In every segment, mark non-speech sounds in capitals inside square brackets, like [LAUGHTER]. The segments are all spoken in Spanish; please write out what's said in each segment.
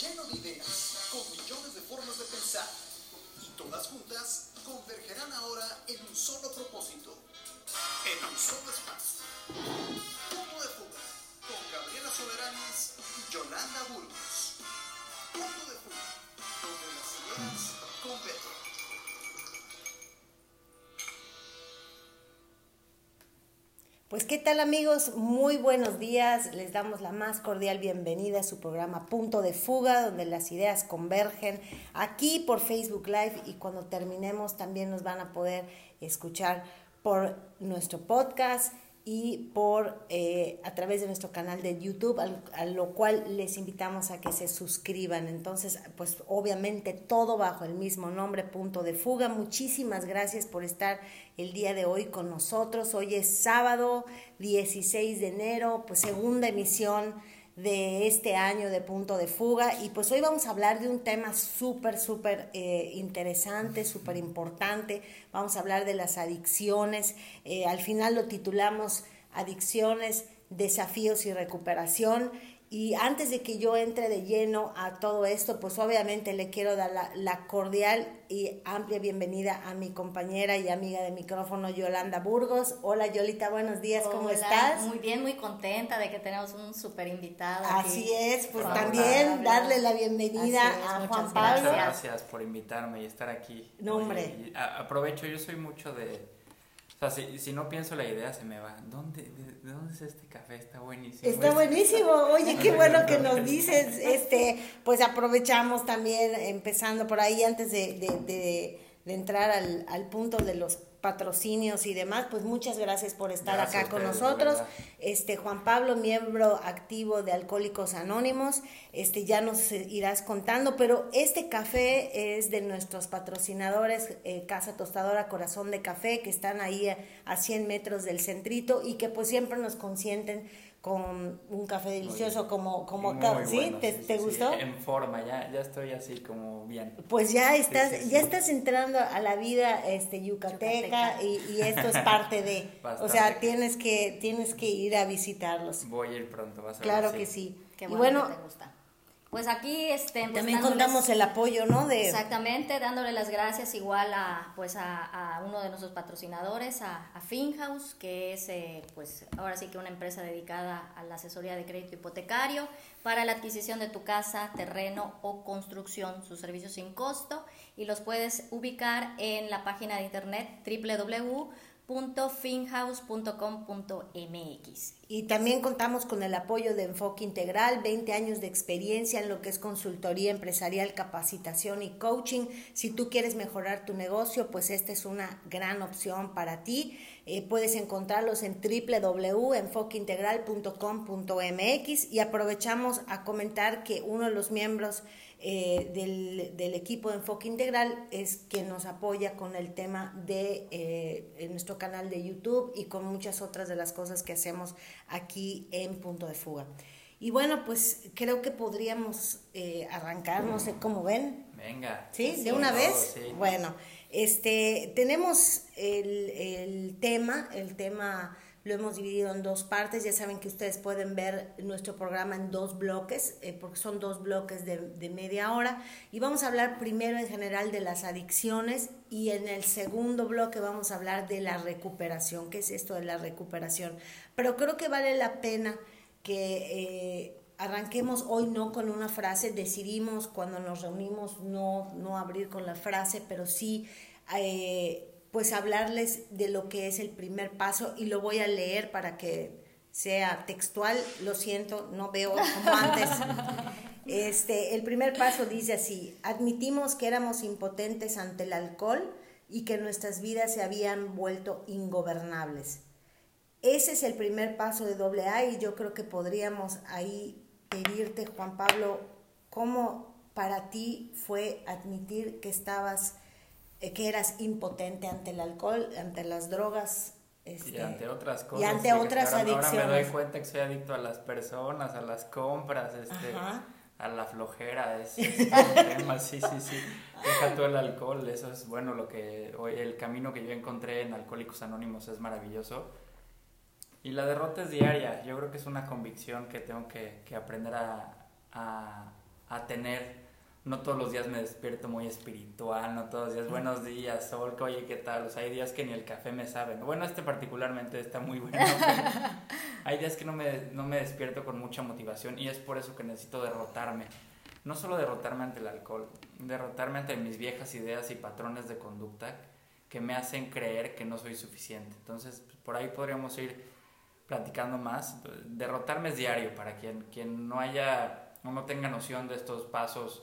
lleno de ideas, con millones de formas de pensar. Y todas juntas convergerán ahora en un solo propósito, en un solo espacio. Punto de fuga, con Gabriela Soberanes y Yolanda Burgos. Punto de fuga, donde las ideas convergen. Pues qué tal amigos, muy buenos días, les damos la más cordial bienvenida a su programa Punto de Fuga, donde las ideas convergen aquí por Facebook Live y cuando terminemos también nos van a poder escuchar por nuestro podcast y por eh, a través de nuestro canal de YouTube, al, a lo cual les invitamos a que se suscriban. Entonces, pues obviamente todo bajo el mismo nombre, Punto de Fuga. Muchísimas gracias por estar el día de hoy con nosotros. Hoy es sábado 16 de enero, pues segunda emisión de este año de punto de fuga y pues hoy vamos a hablar de un tema súper, súper eh, interesante, súper importante. Vamos a hablar de las adicciones. Eh, al final lo titulamos Adicciones, Desafíos y Recuperación. Y antes de que yo entre de lleno a todo esto, pues obviamente le quiero dar la, la, cordial y amplia bienvenida a mi compañera y amiga de micrófono Yolanda Burgos. Hola Yolita, buenos días, ¿cómo Hola, estás? Muy bien, muy contenta de que tenemos un súper invitado. Así aquí. es, pues Hola, también darle la bienvenida es, a Juan Pablo. Muchas gracias por invitarme y estar aquí. No, Oye, hombre. y aprovecho, yo soy mucho de... O sea, si, si no pienso la idea se me va. ¿Dónde, de, de dónde es este café? Está buenísimo. Está Es- buenísimo, oye, qué [LAUGHS] bueno que nos dices, este, pues aprovechamos también, empezando por ahí, antes de, de, de- de entrar al, al punto de los patrocinios y demás, pues muchas gracias por estar Gracias acá con ustedes, nosotros. Este, Juan Pablo, miembro activo de Alcohólicos Anónimos, este, ya nos irás contando, pero este café es de nuestros patrocinadores, eh, Casa Tostadora Corazón de Café, que están ahí a, a 100 metros del centrito y que pues siempre nos consienten con un café delicioso como, como acá, ¿sí? bueno, ¿Te, sí, te sí, gustó? En forma, ya, ya estoy así como bien. Pues ya estás, sí, sí. ya estás entrando a la vida este yucateca, Yucateca. Y, y esto es parte de, [LAUGHS] o sea, tienes que, tienes que ir a visitarlos. Voy a ir pronto, vas a ver. Claro sí. que sí. Qué y bueno, bueno, que te gusta. Pues aquí este, pues, también contamos el apoyo, ¿no? De, Exactamente, dándole las gracias igual a pues a, a uno de nuestros patrocinadores, a, a Finhouse, que es eh, pues ahora sí que una empresa dedicada a la asesoría de crédito hipotecario para la adquisición de tu casa, terreno o construcción, sus servicios sin costo y los puedes ubicar en la página de internet www.finhouse.com.mx. Y también contamos con el apoyo de Enfoque Integral, 20 años de experiencia en lo que es consultoría empresarial, capacitación y coaching. Si tú quieres mejorar tu negocio, pues esta es una gran opción para ti. Eh, puedes encontrarlos en www.enfoqueintegral.com.mx y aprovechamos a comentar que uno de los miembros eh, del, del equipo de Enfoque Integral es quien nos apoya con el tema de eh, nuestro canal de YouTube y con muchas otras de las cosas que hacemos aquí en Punto de Fuga. Y bueno, pues creo que podríamos eh, arrancar, no sé cómo ven. Venga. ¿Sí? Sí, ¿De una vez? sí. Bueno, este, tenemos el, el tema, el tema lo hemos dividido en dos partes, ya saben que ustedes pueden ver nuestro programa en dos bloques, eh, porque son dos bloques de, de media hora, y vamos a hablar primero en general de las adicciones y en el segundo bloque vamos a hablar de la recuperación, ¿qué es esto de la recuperación? Pero creo que vale la pena que... Eh, arranquemos hoy no con una frase, decidimos cuando nos reunimos no, no abrir con la frase, pero sí eh, pues hablarles de lo que es el primer paso y lo voy a leer para que sea textual, lo siento, no veo como antes. [LAUGHS] Este, el primer paso dice así, admitimos que éramos impotentes ante el alcohol y que nuestras vidas se habían vuelto ingobernables. Ese es el primer paso de doble A y yo creo que podríamos ahí pedirte, Juan Pablo, cómo para ti fue admitir que estabas, que eras impotente ante el alcohol, ante las drogas. Este, Y ante otras cosas. Y ante sí, otras ahora, Ahora me doy adicciones. cuenta que soy adicto a las personas, a las compras, este, Ajá. a la flojera. Es, [LAUGHS] es un tema, sí, sí, sí. Deja todo el alcohol, eso es bueno. lo que hoy El camino que yo encontré en Alcohólicos Anónimos es maravilloso. Y la derrota es diaria. Yo creo que es una convicción que tengo que, que aprender a, a, a tener no todos los días me despierto muy espiritual, no todos los días, buenos días, sol, oye, ¿qué tal? O sea, hay días que ni el café me sabe. Bueno, este particularmente está muy bueno. [LAUGHS] hay días que no me, no me despierto con mucha motivación y es por eso que necesito derrotarme. No solo derrotarme ante el alcohol, derrotarme ante mis viejas ideas y patrones de conducta que me hacen creer que no soy suficiente. Entonces, por ahí podríamos ir platicando más. Derrotarme es diario para quien, quien no haya no tenga noción de estos pasos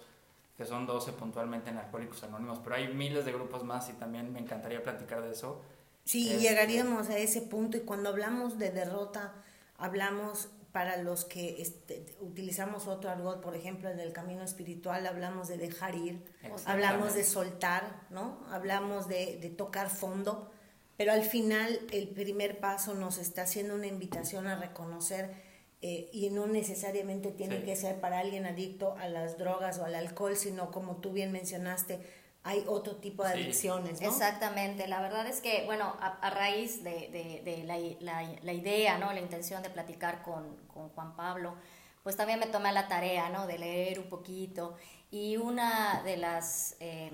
que son 12 puntualmente en Alcohólicos Anónimos, pero hay miles de grupos más y también me encantaría platicar de eso. Sí, este, llegaríamos a ese punto y cuando hablamos de derrota, hablamos para los que este, utilizamos otro argot, por ejemplo, en el camino espiritual, hablamos de dejar ir, hablamos de soltar, ¿no? Hablamos de, de tocar fondo, pero al final el primer paso nos está haciendo una invitación a reconocer eh, y no necesariamente tiene que ser para alguien adicto a las drogas o al alcohol, sino como tú bien mencionaste, hay otro tipo de adicciones, ¿no? Exactamente, la verdad es que, bueno, a, raíz de, de, de la, la, la, idea, ¿no? La intención de platicar con, con, Juan Pablo, pues también me tomé la tarea, ¿no? De leer un poquito y una de las... Eh,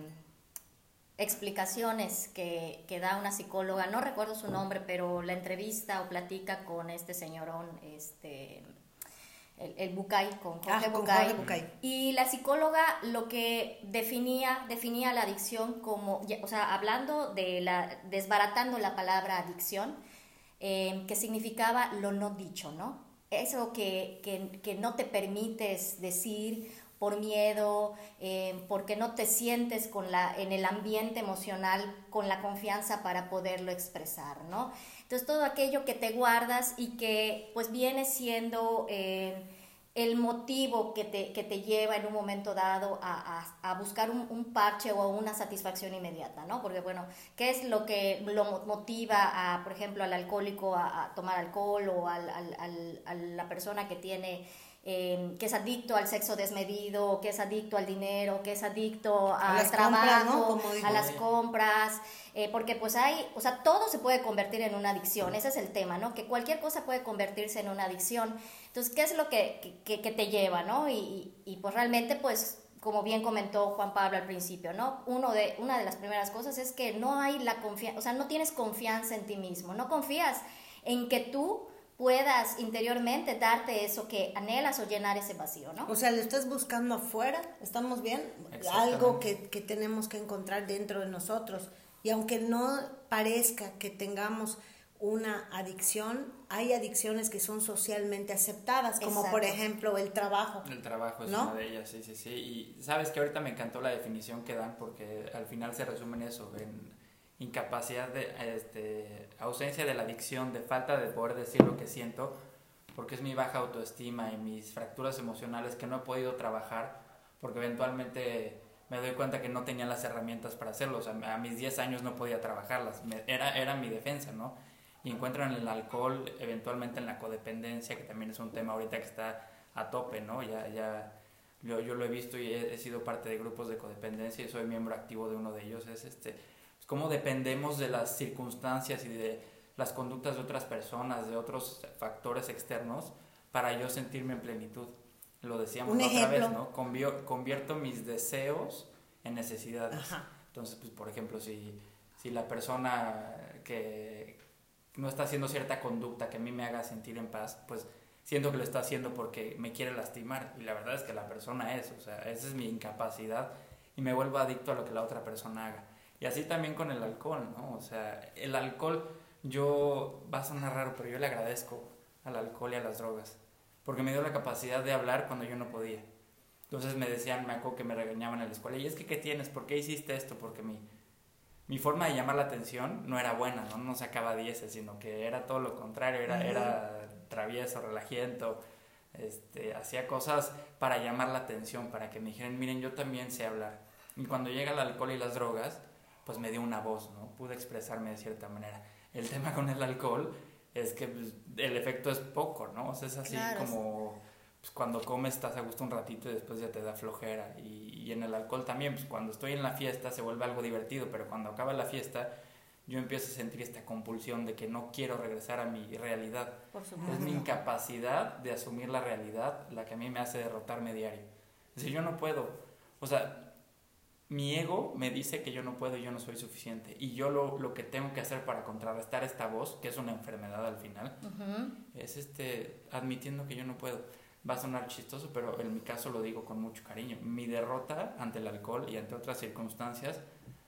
explicaciones que, que, da una psicóloga, no recuerdo su nombre, pero la entrevista o platica con este señorón, este, el, el Bucay, con Jorge, ah, Bucay, Y la psicóloga lo que definía, definía la adicción como, o sea, hablando de la, desbaratando la palabra adicción, eh, que significaba lo no dicho, ¿no? Eso que, que, que no te permites decir por miedo, eh, porque no te sientes con la, en el ambiente emocional con la confianza para poderlo expresar, ¿no? Entonces todo aquello que te guardas y que pues viene siendo eh, el motivo que te, que te, lleva en un momento dado a, a, buscar un, parche o una satisfacción inmediata, ¿no? Porque bueno, ¿qué es lo que lo motiva a, por ejemplo, al alcohólico a, tomar alcohol o al, al, a la persona que tiene Em, que es adicto al sexo desmedido, que es adicto al dinero, que es adicto al trabajo, a las compras, eh, porque pues hay, o sea, todo se puede convertir en una adicción, ese es el tema, ¿no? Que cualquier cosa puede convertirse en una adicción. Entonces, ¿qué es lo que, que, que te lleva, ¿no? Y, y, pues realmente, pues, como bien comentó Juan Pablo al principio, ¿no? Uno de, una de las primeras cosas es que no hay la confianza, o sea, no tienes confianza en ti mismo, no confías en que tú puedas interiormente darte eso que anhelas o llenar ese vacío, ¿no? O sea, lo estás buscando afuera, ¿estamos bien? Algo que, que tenemos que encontrar dentro de nosotros. Y aunque no parezca que tengamos una adicción, hay adicciones que son socialmente aceptadas, como por ejemplo el trabajo. El trabajo es una de ellas, sí, sí, sí. Y sabes que ahorita me encantó la definición que dan porque al final se resume en eso, en incapacidad de este, ausencia de la adicción, de falta de poder decir lo que siento, porque es mi baja autoestima y mis fracturas emocionales que no he podido trabajar, porque eventualmente me doy cuenta que no tenía las herramientas para hacerlo, o sea, a mis 10 años no podía trabajarlas, era, era mi defensa, ¿no? Y encuentro en el alcohol, eventualmente en la codependencia, que también es un tema ahorita que está a tope, ¿no? Ya, ya, yo, yo lo he visto y he, he sido parte de grupos de codependencia y soy miembro activo de uno de ellos, es este cómo dependemos de las circunstancias y de las conductas de otras personas, de otros factores externos, para yo sentirme en plenitud. Lo decíamos otra vez, ¿no? convierto mis deseos en necesidades. Entonces, pues, por ejemplo, si, si la persona que no está haciendo cierta conducta que a mí me haga sentir en paz, pues siento que lo está haciendo porque me quiere lastimar. Y la verdad es que la persona es, o sea, esa es mi incapacidad y me vuelvo adicto a lo que la otra persona haga. Y así también con el alcohol, ¿no? O sea, el alcohol, yo, va a sonar raro, pero yo le agradezco al alcohol y a las drogas, porque me dio la capacidad de hablar cuando yo no podía. Entonces me decían, me acuerdo que me regañaban en la escuela, y es que, ¿qué tienes? ¿Por qué hiciste esto? Porque mi, mi forma de llamar la atención no era buena, ¿no? No sacaba dieces, sino que era todo lo contrario, era, era travieso, relajiento, este, hacía cosas para llamar la atención, para que me dijeran, miren, yo también sé hablar. Y cuando llega el alcohol y las drogas, pues me dio una voz, ¿no? Pude expresarme de cierta manera. El tema con el alcohol es que pues, el efecto es poco, ¿no? O sea, es así como pues, cuando comes estás a gusto un ratito y después ya te da flojera. Y, y, en el alcohol también, pues cuando estoy en la fiesta se vuelve algo divertido, pero cuando acaba la fiesta yo empiezo a sentir esta compulsión de que no quiero regresar a mi realidad. Por Es mi incapacidad de asumir la realidad la que a mí me hace derrotarme diario. Es decir, yo no puedo. O sea, mi ego me dice que yo no puedo y yo no soy suficiente. Y yo lo, lo que tengo que hacer para contrarrestar esta voz, que es una enfermedad al final, es este, admitiendo que yo no puedo. Va a sonar chistoso, pero en mi caso lo digo con mucho cariño. Mi derrota ante el alcohol y ante otras circunstancias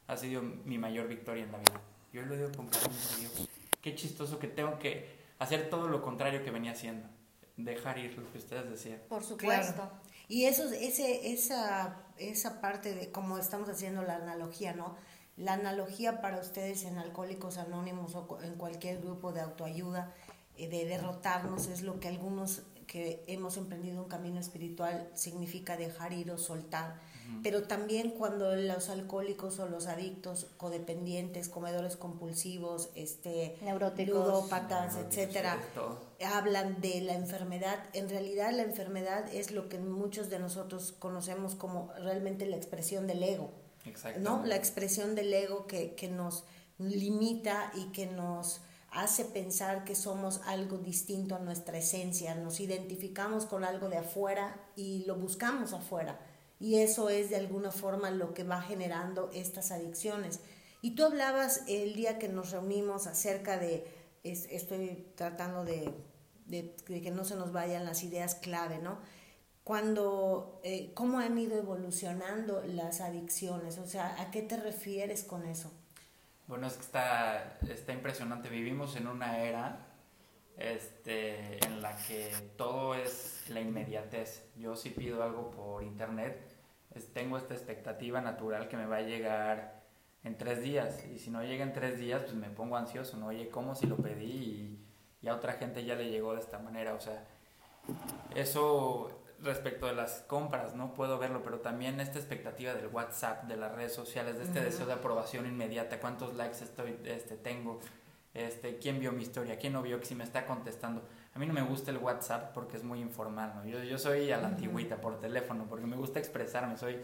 ha sido mi mayor victoria en la vida. Yo lo digo con cariño. Digo, qué chistoso que tengo que hacer todo lo contrario que venía haciendo. Dejar ir lo que ustedes decían. Por supuesto. Y eso, ese, esa, esa parte de cómo estamos haciendo la analogía, ¿no? La analogía para ustedes en Alcohólicos Anónimos o en cualquier grupo de autoayuda, eh, de derrotarnos, es lo que algunos que hemos emprendido un camino espiritual significa dejar ir o soltar pero también cuando los alcohólicos o los adictos, codependientes, comedores compulsivos, este, neuróticos, ludópatas, etcétera, hablan de la enfermedad, en realidad la enfermedad es lo que muchos de nosotros conocemos como realmente la expresión del ego. ¿no? La expresión del ego que, que nos limita y que nos hace pensar que somos algo distinto a nuestra esencia, nos identificamos con algo de afuera y lo buscamos afuera y eso es de alguna forma lo que va generando estas adicciones. Y tú hablabas el día que nos reunimos acerca de, estoy tratando de, que no se nos vayan las ideas clave, ¿no? Cuando, eh, ¿cómo han ido evolucionando las adicciones? O sea, ¿a qué te refieres con eso? Bueno, es que está, está impresionante. Vivimos en una era este, en la que todo es la inmediatez. Yo si pido algo por internet, tengo esta expectativa natural que me va a llegar en tres días. Y si no llega en tres días, pues me pongo ansioso, ¿no? Oye, ¿cómo si lo pedí y, y a otra gente ya le llegó de esta manera? O sea, eso respecto de las compras, no puedo verlo, pero también esta expectativa del WhatsApp, de las redes sociales, de este deseo de aprobación inmediata, cuántos likes estoy, este, tengo, este, quién vio mi historia, quién no vio, que si me está contestando. A mí no me gusta el WhatsApp porque es muy informal, ¿no? Yo, yo soy a la antigüita por teléfono porque me gusta expresarme, soy,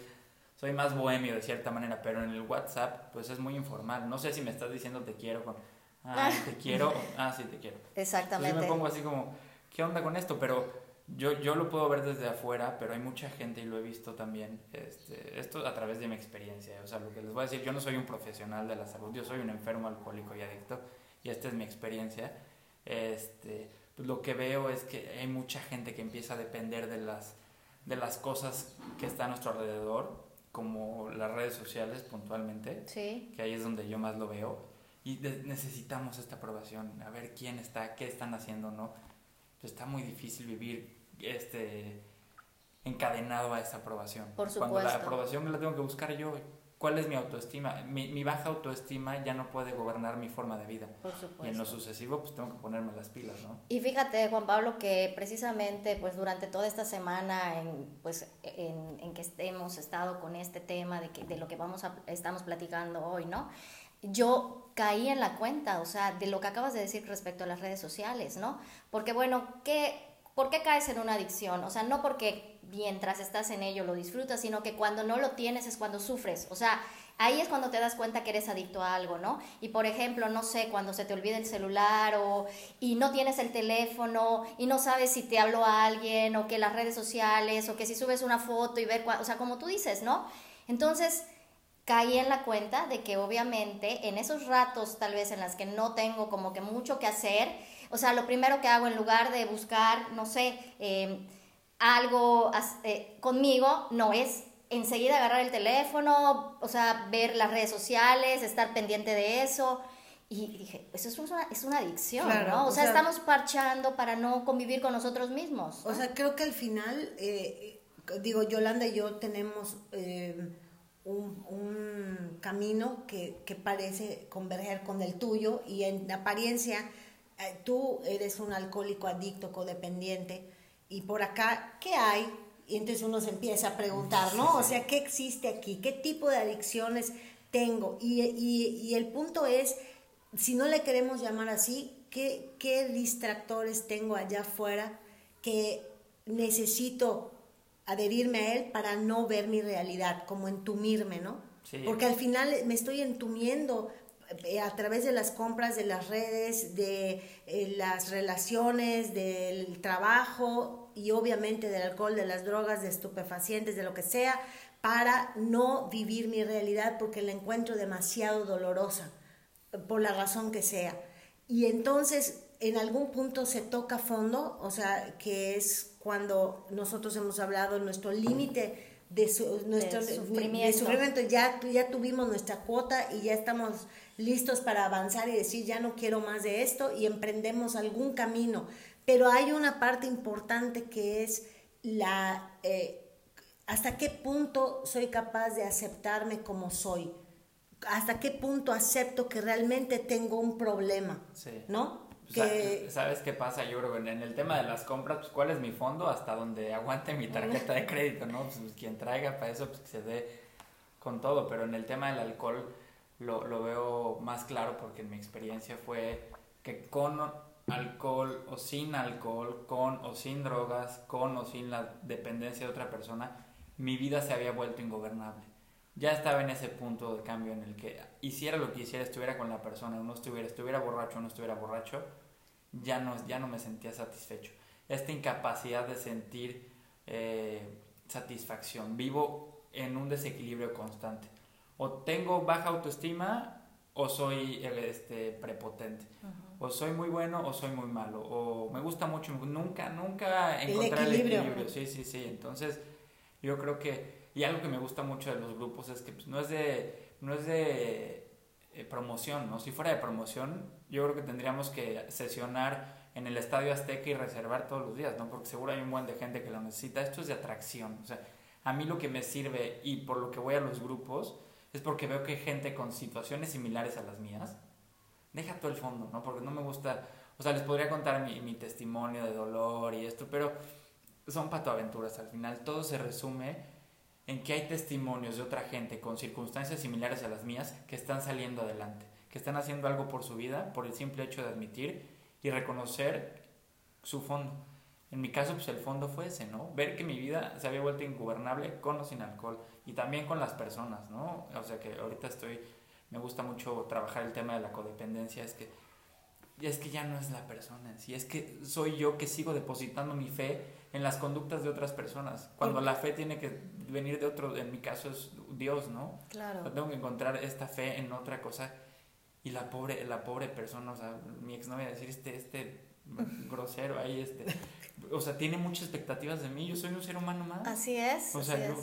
soy más bohemio de cierta manera, pero en el WhatsApp pues es muy informal. No sé si me estás diciendo te quiero con, ah, te quiero, [LAUGHS] ah, sí, te quiero. Exactamente. yo me pongo así como, ¿qué onda con esto? Pero yo, yo lo puedo ver desde afuera, pero hay mucha gente y lo he visto también, este, esto a través de mi experiencia. O sea, lo que les voy a decir, yo no soy un profesional de la salud, yo soy un enfermo alcohólico y adicto y esta es mi experiencia, este, pues lo que veo es que hay mucha gente que empieza a depender de las, de las cosas que están a nuestro alrededor, como las redes sociales puntualmente, sí. que ahí es donde yo más lo veo, y necesitamos esta aprobación, a ver quién está, qué están haciendo, ¿no? Pues está muy difícil vivir este encadenado a esa aprobación. Por supuesto. Cuando la aprobación la tengo que buscar yo, ¿Cuál es mi autoestima? Mi, baja autoestima ya no puede gobernar mi forma de vida. Por supuesto. Y en lo sucesivo, pues tengo que ponerme las pilas, ¿no? Y fíjate, Juan Pablo, que precisamente, pues durante toda esta semana, en, pues, en, en que hemos estado con este tema de, que, de lo que vamos a, estamos platicando hoy, ¿no? Yo caí en la cuenta, o sea, de lo que acabas de decir respecto a las redes sociales, ¿no? Porque, bueno, ¿qué, ¿por qué caes en una adicción? O sea, no porque mientras estás en ello lo disfrutas, sino que cuando no lo tienes es cuando sufres. O sea, ahí es cuando te das cuenta que eres adicto a algo, ¿no? Y por ejemplo, no sé, cuando se te olvida el celular o y no tienes el teléfono y no sabes si te habló a alguien o que las redes sociales o que si subes una foto y ver, o sea, como tú dices, ¿no? Entonces, caí en la cuenta de que obviamente en esos ratos tal vez en las que no tengo como que mucho que hacer, o sea, lo primero que hago en lugar de buscar, no sé, eh, algo eh, conmigo no es enseguida agarrar el teléfono, o sea, ver las redes sociales, estar pendiente de eso. Y dije, eso es una, es una adicción, ¿no? O, sea, estamos parchando para no convivir con nosotros mismos. O sea, creo que al final, eh, digo, Yolanda y yo tenemos eh, un, un, camino que, que, parece converger con el tuyo y en apariencia tú eres un alcohólico adicto, codependiente y por acá, ¿qué hay? Y entonces uno se empieza a preguntar, ¿no? O sea, ¿qué existe aquí? ¿Qué tipo de adicciones tengo? Y, y, el punto es, si no le queremos llamar así, ¿qué, ¿qué distractores tengo allá afuera que necesito adherirme a él para no ver mi realidad, como entumirme, ¿no? Porque al final me estoy entumiendo eh, a través de las compras, de las redes, de eh, las relaciones, del trabajo, y obviamente del alcohol, de las drogas, de estupefacientes, de lo que sea, para no vivir mi realidad porque la encuentro demasiado dolorosa, por la razón que sea. Y entonces en algún punto se toca fondo, o sea, que es cuando nosotros hemos hablado nuestro límite de, nuestro sufrimiento. Ya, ya tuvimos nuestra cuota y ya estamos listos para avanzar y decir ya no quiero más de esto y emprendemos algún camino. Pero hay una parte importante que es la eh, hasta qué punto soy capaz de aceptarme como soy. Hasta qué punto acepto que realmente tengo un problema, ¿no? ¿Sabes qué pasa? Yo creo que en el tema de las compras, pues cuál es mi fondo hasta donde aguante mi tarjeta de crédito, ¿no? Pues, pues, quien traiga para eso, pues que se dé con todo, pero en el tema del alcohol lo, lo veo más claro porque en mi experiencia fue que con alcohol o sin alcohol, con o sin drogas, con o sin la dependencia de otra persona, mi vida se había vuelto ingobernable. Ya estaba en ese punto de cambio en el que hiciera lo que hiciera, estuviera con la persona, o no estuviera, estuviera borracho no estuviera borracho, ya no, ya no me sentía satisfecho. Esta incapacidad de sentir eh, satisfacción. Vivo en un desequilibrio constante. O tengo baja autoestima o soy este, prepotente. O soy muy bueno o soy muy malo. O me gusta mucho. Nunca, nunca encontrar el equilibrio. Sí, sí, sí. Entonces, yo creo que... Y algo que me gusta mucho de los grupos es que pues, no es de... No es de eh, promoción, ¿no? Si fuera de promoción, yo creo que tendríamos que sesionar en el Estadio Azteca y reservar todos los días, ¿no? Porque seguro hay un buen de gente que lo necesita. Esto es de atracción. O sea, a mí lo que me sirve y por lo que voy a los grupos es porque veo que hay gente con situaciones similares a las mías deja todo el fondo, ¿no? Porque no me gusta, o sea, les podría contar mi, mi testimonio de dolor y esto, pero son patoaventuras al final. Todo se resume en que hay testimonios de otra gente con circunstancias similares a las mías que están saliendo adelante, que están haciendo algo por su vida por el simple hecho de admitir y reconocer su fondo. En mi caso, pues el fondo fue ese, ¿no? Ver que mi vida se había vuelto ingobernable con o sin alcohol y también con las personas, ¿no? O sea que ahorita estoy, me gusta mucho trabajar el tema de la codependencia, es que, es que ya no es la persona, sí, es que soy yo que sigo depositando mi fe en las conductas de otras personas, cuando la fe tiene que venir de otro, en mi caso es Dios, ¿no? Claro. tengo que encontrar esta fe en otra cosa y la pobre, la pobre persona, o sea, mi exnovia decir este, este [LAUGHS] grosero ahí, este, o sea, tiene muchas expectativas de mí, yo soy un ser humano más. Así es. O sea,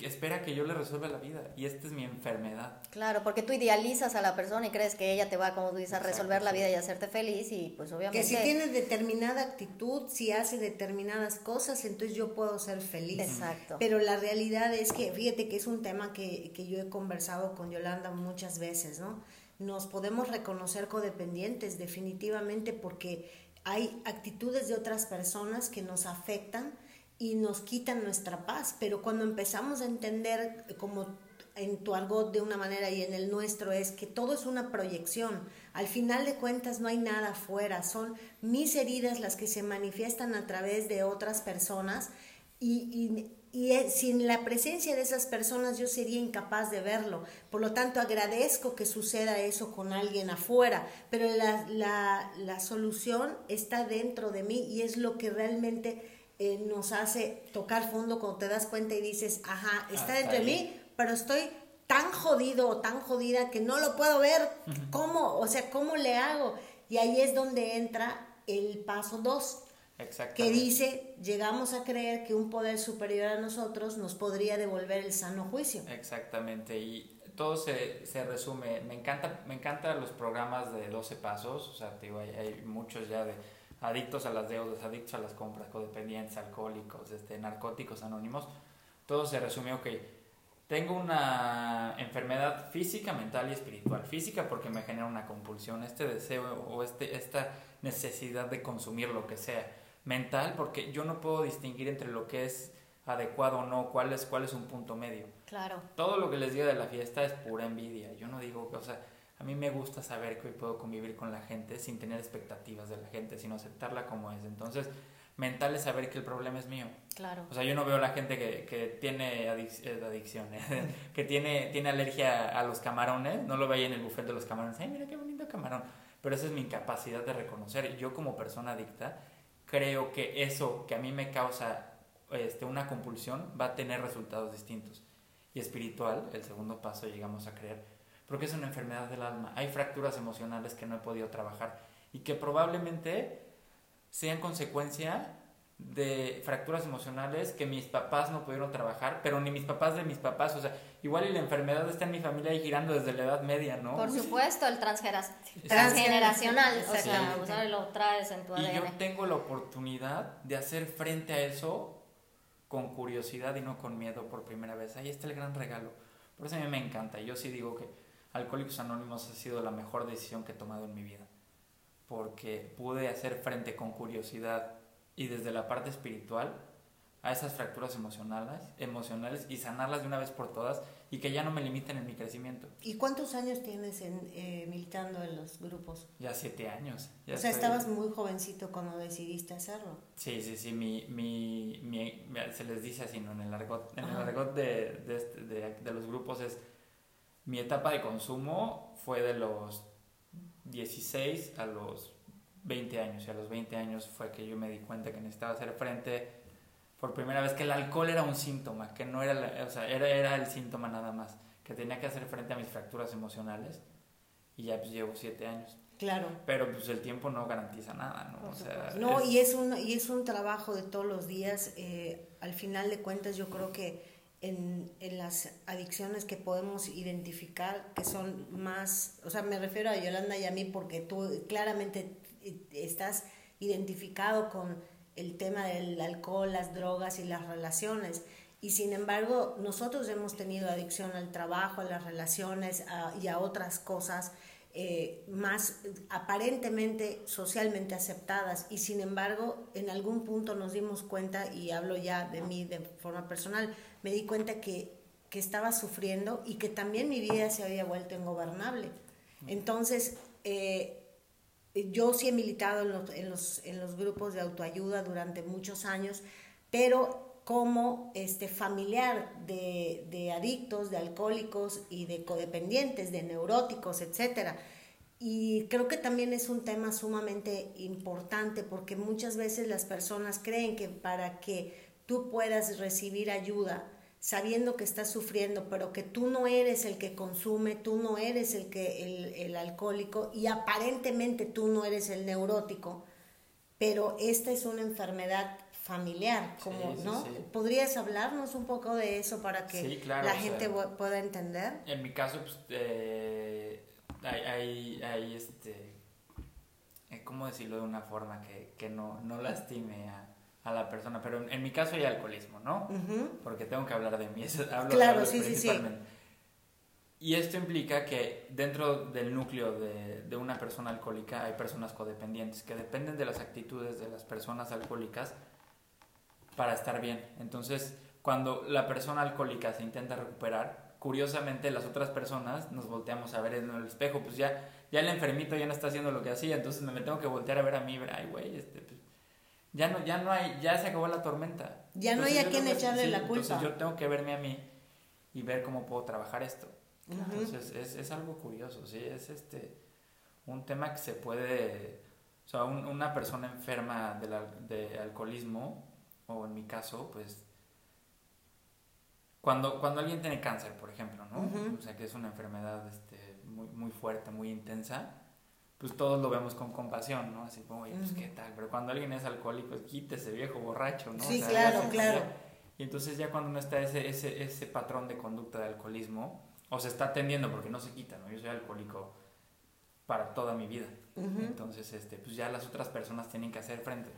espera que yo le resuelva la vida y esta es mi enfermedad. Claro, porque tú idealizas a la persona y crees que ella te va, como tú dices, a resolver la vida y hacerte feliz y pues obviamente... Que si tiene determinada actitud, si hace determinadas cosas, entonces yo puedo ser feliz. Exacto. Pero la realidad es que, fíjate que es un tema que, que yo he conversado con Yolanda muchas veces, ¿no? Nos podemos reconocer codependientes definitivamente porque hay actitudes de otras personas que nos afectan y nos quitan nuestra paz, pero cuando empezamos a entender como en tu argot de una manera y en el nuestro es que todo es una proyección. Al final de cuentas no hay nada afuera, son mis heridas las que se manifiestan a través de otras personas y, y eh, sin la presencia de esas personas yo sería incapaz de verlo. Por lo tanto, agradezco que suceda eso con alguien afuera, pero la, la, la solución está dentro de mí y es lo que realmente eh, nos hace tocar fondo cuando te das cuenta y dices, ajá, está dentro de mí, pero estoy tan jodido o tan jodida que no lo puedo ver. ¿Cómo? O sea, ¿cómo le hago? Y ahí es donde entra el paso dos que dice, llegamos a creer que un poder superior a nosotros nos podría devolver el sano juicio. Exactamente, y todo se, se resume, me encanta, me encantan los programas de 12 pasos, o sea, digo, hay, muchos ya de adictos a las deudas, adictos a las compras, codependientes, alcohólicos, este, narcóticos anónimos, todo se resume, ok, tengo una enfermedad física, mental y espiritual. Física porque me genera una compulsión, este deseo o este, esta necesidad de consumir lo que sea mental porque yo no puedo distinguir entre lo que es adecuado o no, cuál es, cuál es un punto medio. Claro. Todo lo que les digo de la fiesta es pura envidia. Yo no digo que, o sea, a mí me gusta saber que hoy puedo convivir con la gente sin tener expectativas de la gente, sino aceptarla como es. Entonces, mental es saber que el problema es mío. Claro. O sea, yo no veo a la gente que, que tiene adic eh, adicción, [LAUGHS] que tiene, tiene alergia a los camarones, no lo veía en el buffet de los camarones. Ay, mira qué bonito camarón. Pero esa es mi incapacidad de reconocer. Yo como persona adicta, creo que eso que a mí me causa este, una compulsión va a tener resultados distintos. Y espiritual, el segundo paso llegamos a creer, porque es una enfermedad del alma. Hay fracturas emocionales que no he podido trabajar y que probablemente sean consecuencia de fracturas emocionales que mis papás no pudieron trabajar, pero ni mis papás de mis papás, o sea, igual y la enfermedad está en mi familia y girando desde la edad media, ¿no? Por supuesto, el transgeneracional, o sea, lo traes en tu ADN. Y yo tengo la oportunidad de hacer frente a eso con curiosidad y no con miedo por primera vez. Ahí está el gran regalo. Por eso a mí me encanta. Yo sí digo que Alcohólicos Anónimos ha sido la mejor decisión que he tomado en mi vida. Porque pude hacer frente con curiosidad y desde la parte espiritual a esas fracturas emocionales, emocionales y sanarlas de una vez por todas y que ya no me limiten en mi crecimiento. ¿Y cuántos años tienes en, eh, militando en los grupos? Ya siete años. o sea, estabas muy jovencito cuando decidiste hacerlo. Sí, sí, sí, mi, mi, mi, se les dice así, ¿no? En el argot, en el argot de, de, de, de los grupos es, mi etapa de consumo fue de los 16 a los 20 años y a los 20 años fue que yo me di cuenta que necesitaba hacer frente por primera vez que el alcohol era un síntoma, que no era, o sea, era, era el síntoma nada más, que tenía que hacer frente a mis fracturas emocionales y ya pues llevo 7 años. Claro. Pero pues el tiempo no garantiza nada, ¿no? O sea, no, y, es un, y es un trabajo de todos los días. Eh, al final de cuentas yo creo que en, en, las adicciones que podemos identificar, que son más, o sea, me refiero a Yolanda y a mí porque tú claramente estás identificado con el tema del alcohol, las drogas y las relaciones. Y sin embargo, nosotros hemos tenido adicción al trabajo, a las relaciones y a otras cosas eh, más aparentemente socialmente aceptadas. Y sin embargo, en algún punto nos dimos cuenta, y hablo ya de mí de forma personal, me di cuenta que, que estaba sufriendo y que también mi vida se había vuelto ingobernable. Entonces, eh, yo sí he militado en los, en los, en los grupos de autoayuda durante muchos años, pero como este, familiar de, de, adictos, de alcohólicos y de codependientes, de neuróticos, etc. Y creo que también es un tema sumamente importante porque muchas veces las personas creen que para que tú puedas recibir ayuda, sabiendo que estás sufriendo, pero que tú no eres el que consume, tú no eres el, que, el, alcohólico y aparentemente tú no eres el neurótico, pero esta es una enfermedad familiar, como, ¿no? ¿Podrías hablarnos un poco de eso para que la gente pueda entender? En mi caso, pues, eh, hay, hay, este, eh, ¿cómo decirlo de una forma que, que no, no lastime a a la persona, pero en, mi caso hay alcoholismo, ¿no? Porque tengo que hablar de mí, [LAUGHS] hablo, claro, sí, sí, sí. Y esto implica que dentro del núcleo de, de, una persona alcohólica hay personas codependientes que dependen de las actitudes de las personas alcohólicas para estar bien. Entonces, cuando la persona alcohólica se intenta recuperar, curiosamente las otras personas nos volteamos a ver en el espejo, pues ya, ya el enfermito ya no está haciendo lo que hacía, entonces me tengo que voltear a ver a mí, ay, güey, este, pues, ya no, ya no hay, ya se acabó la tormenta. Ya no hay a quien echarle la culpa. Entonces yo tengo que verme a mí y ver cómo puedo trabajar esto. Entonces es, es, algo curioso, sí, es este un tema que se puede, o sea, una persona enferma de, la, de, alcoholismo, o en mi caso, pues, cuando, cuando alguien tiene cáncer, por ejemplo, ¿no? O sea, que es una enfermedad este, muy, muy fuerte, muy intensa, pues todos lo vemos con compasión, ¿no? Así como, oye, pues qué tal, pero cuando alguien es alcohólico, quítese viejo borracho, ¿no? Sí, claro, claro. Y entonces ya cuando no está ese, ese, ese patrón de conducta de alcoholismo, o se está atendiendo porque no se quita, ¿no? Yo soy alcohólico para toda mi vida. Entonces, este, pues ya las otras personas tienen que hacer frente.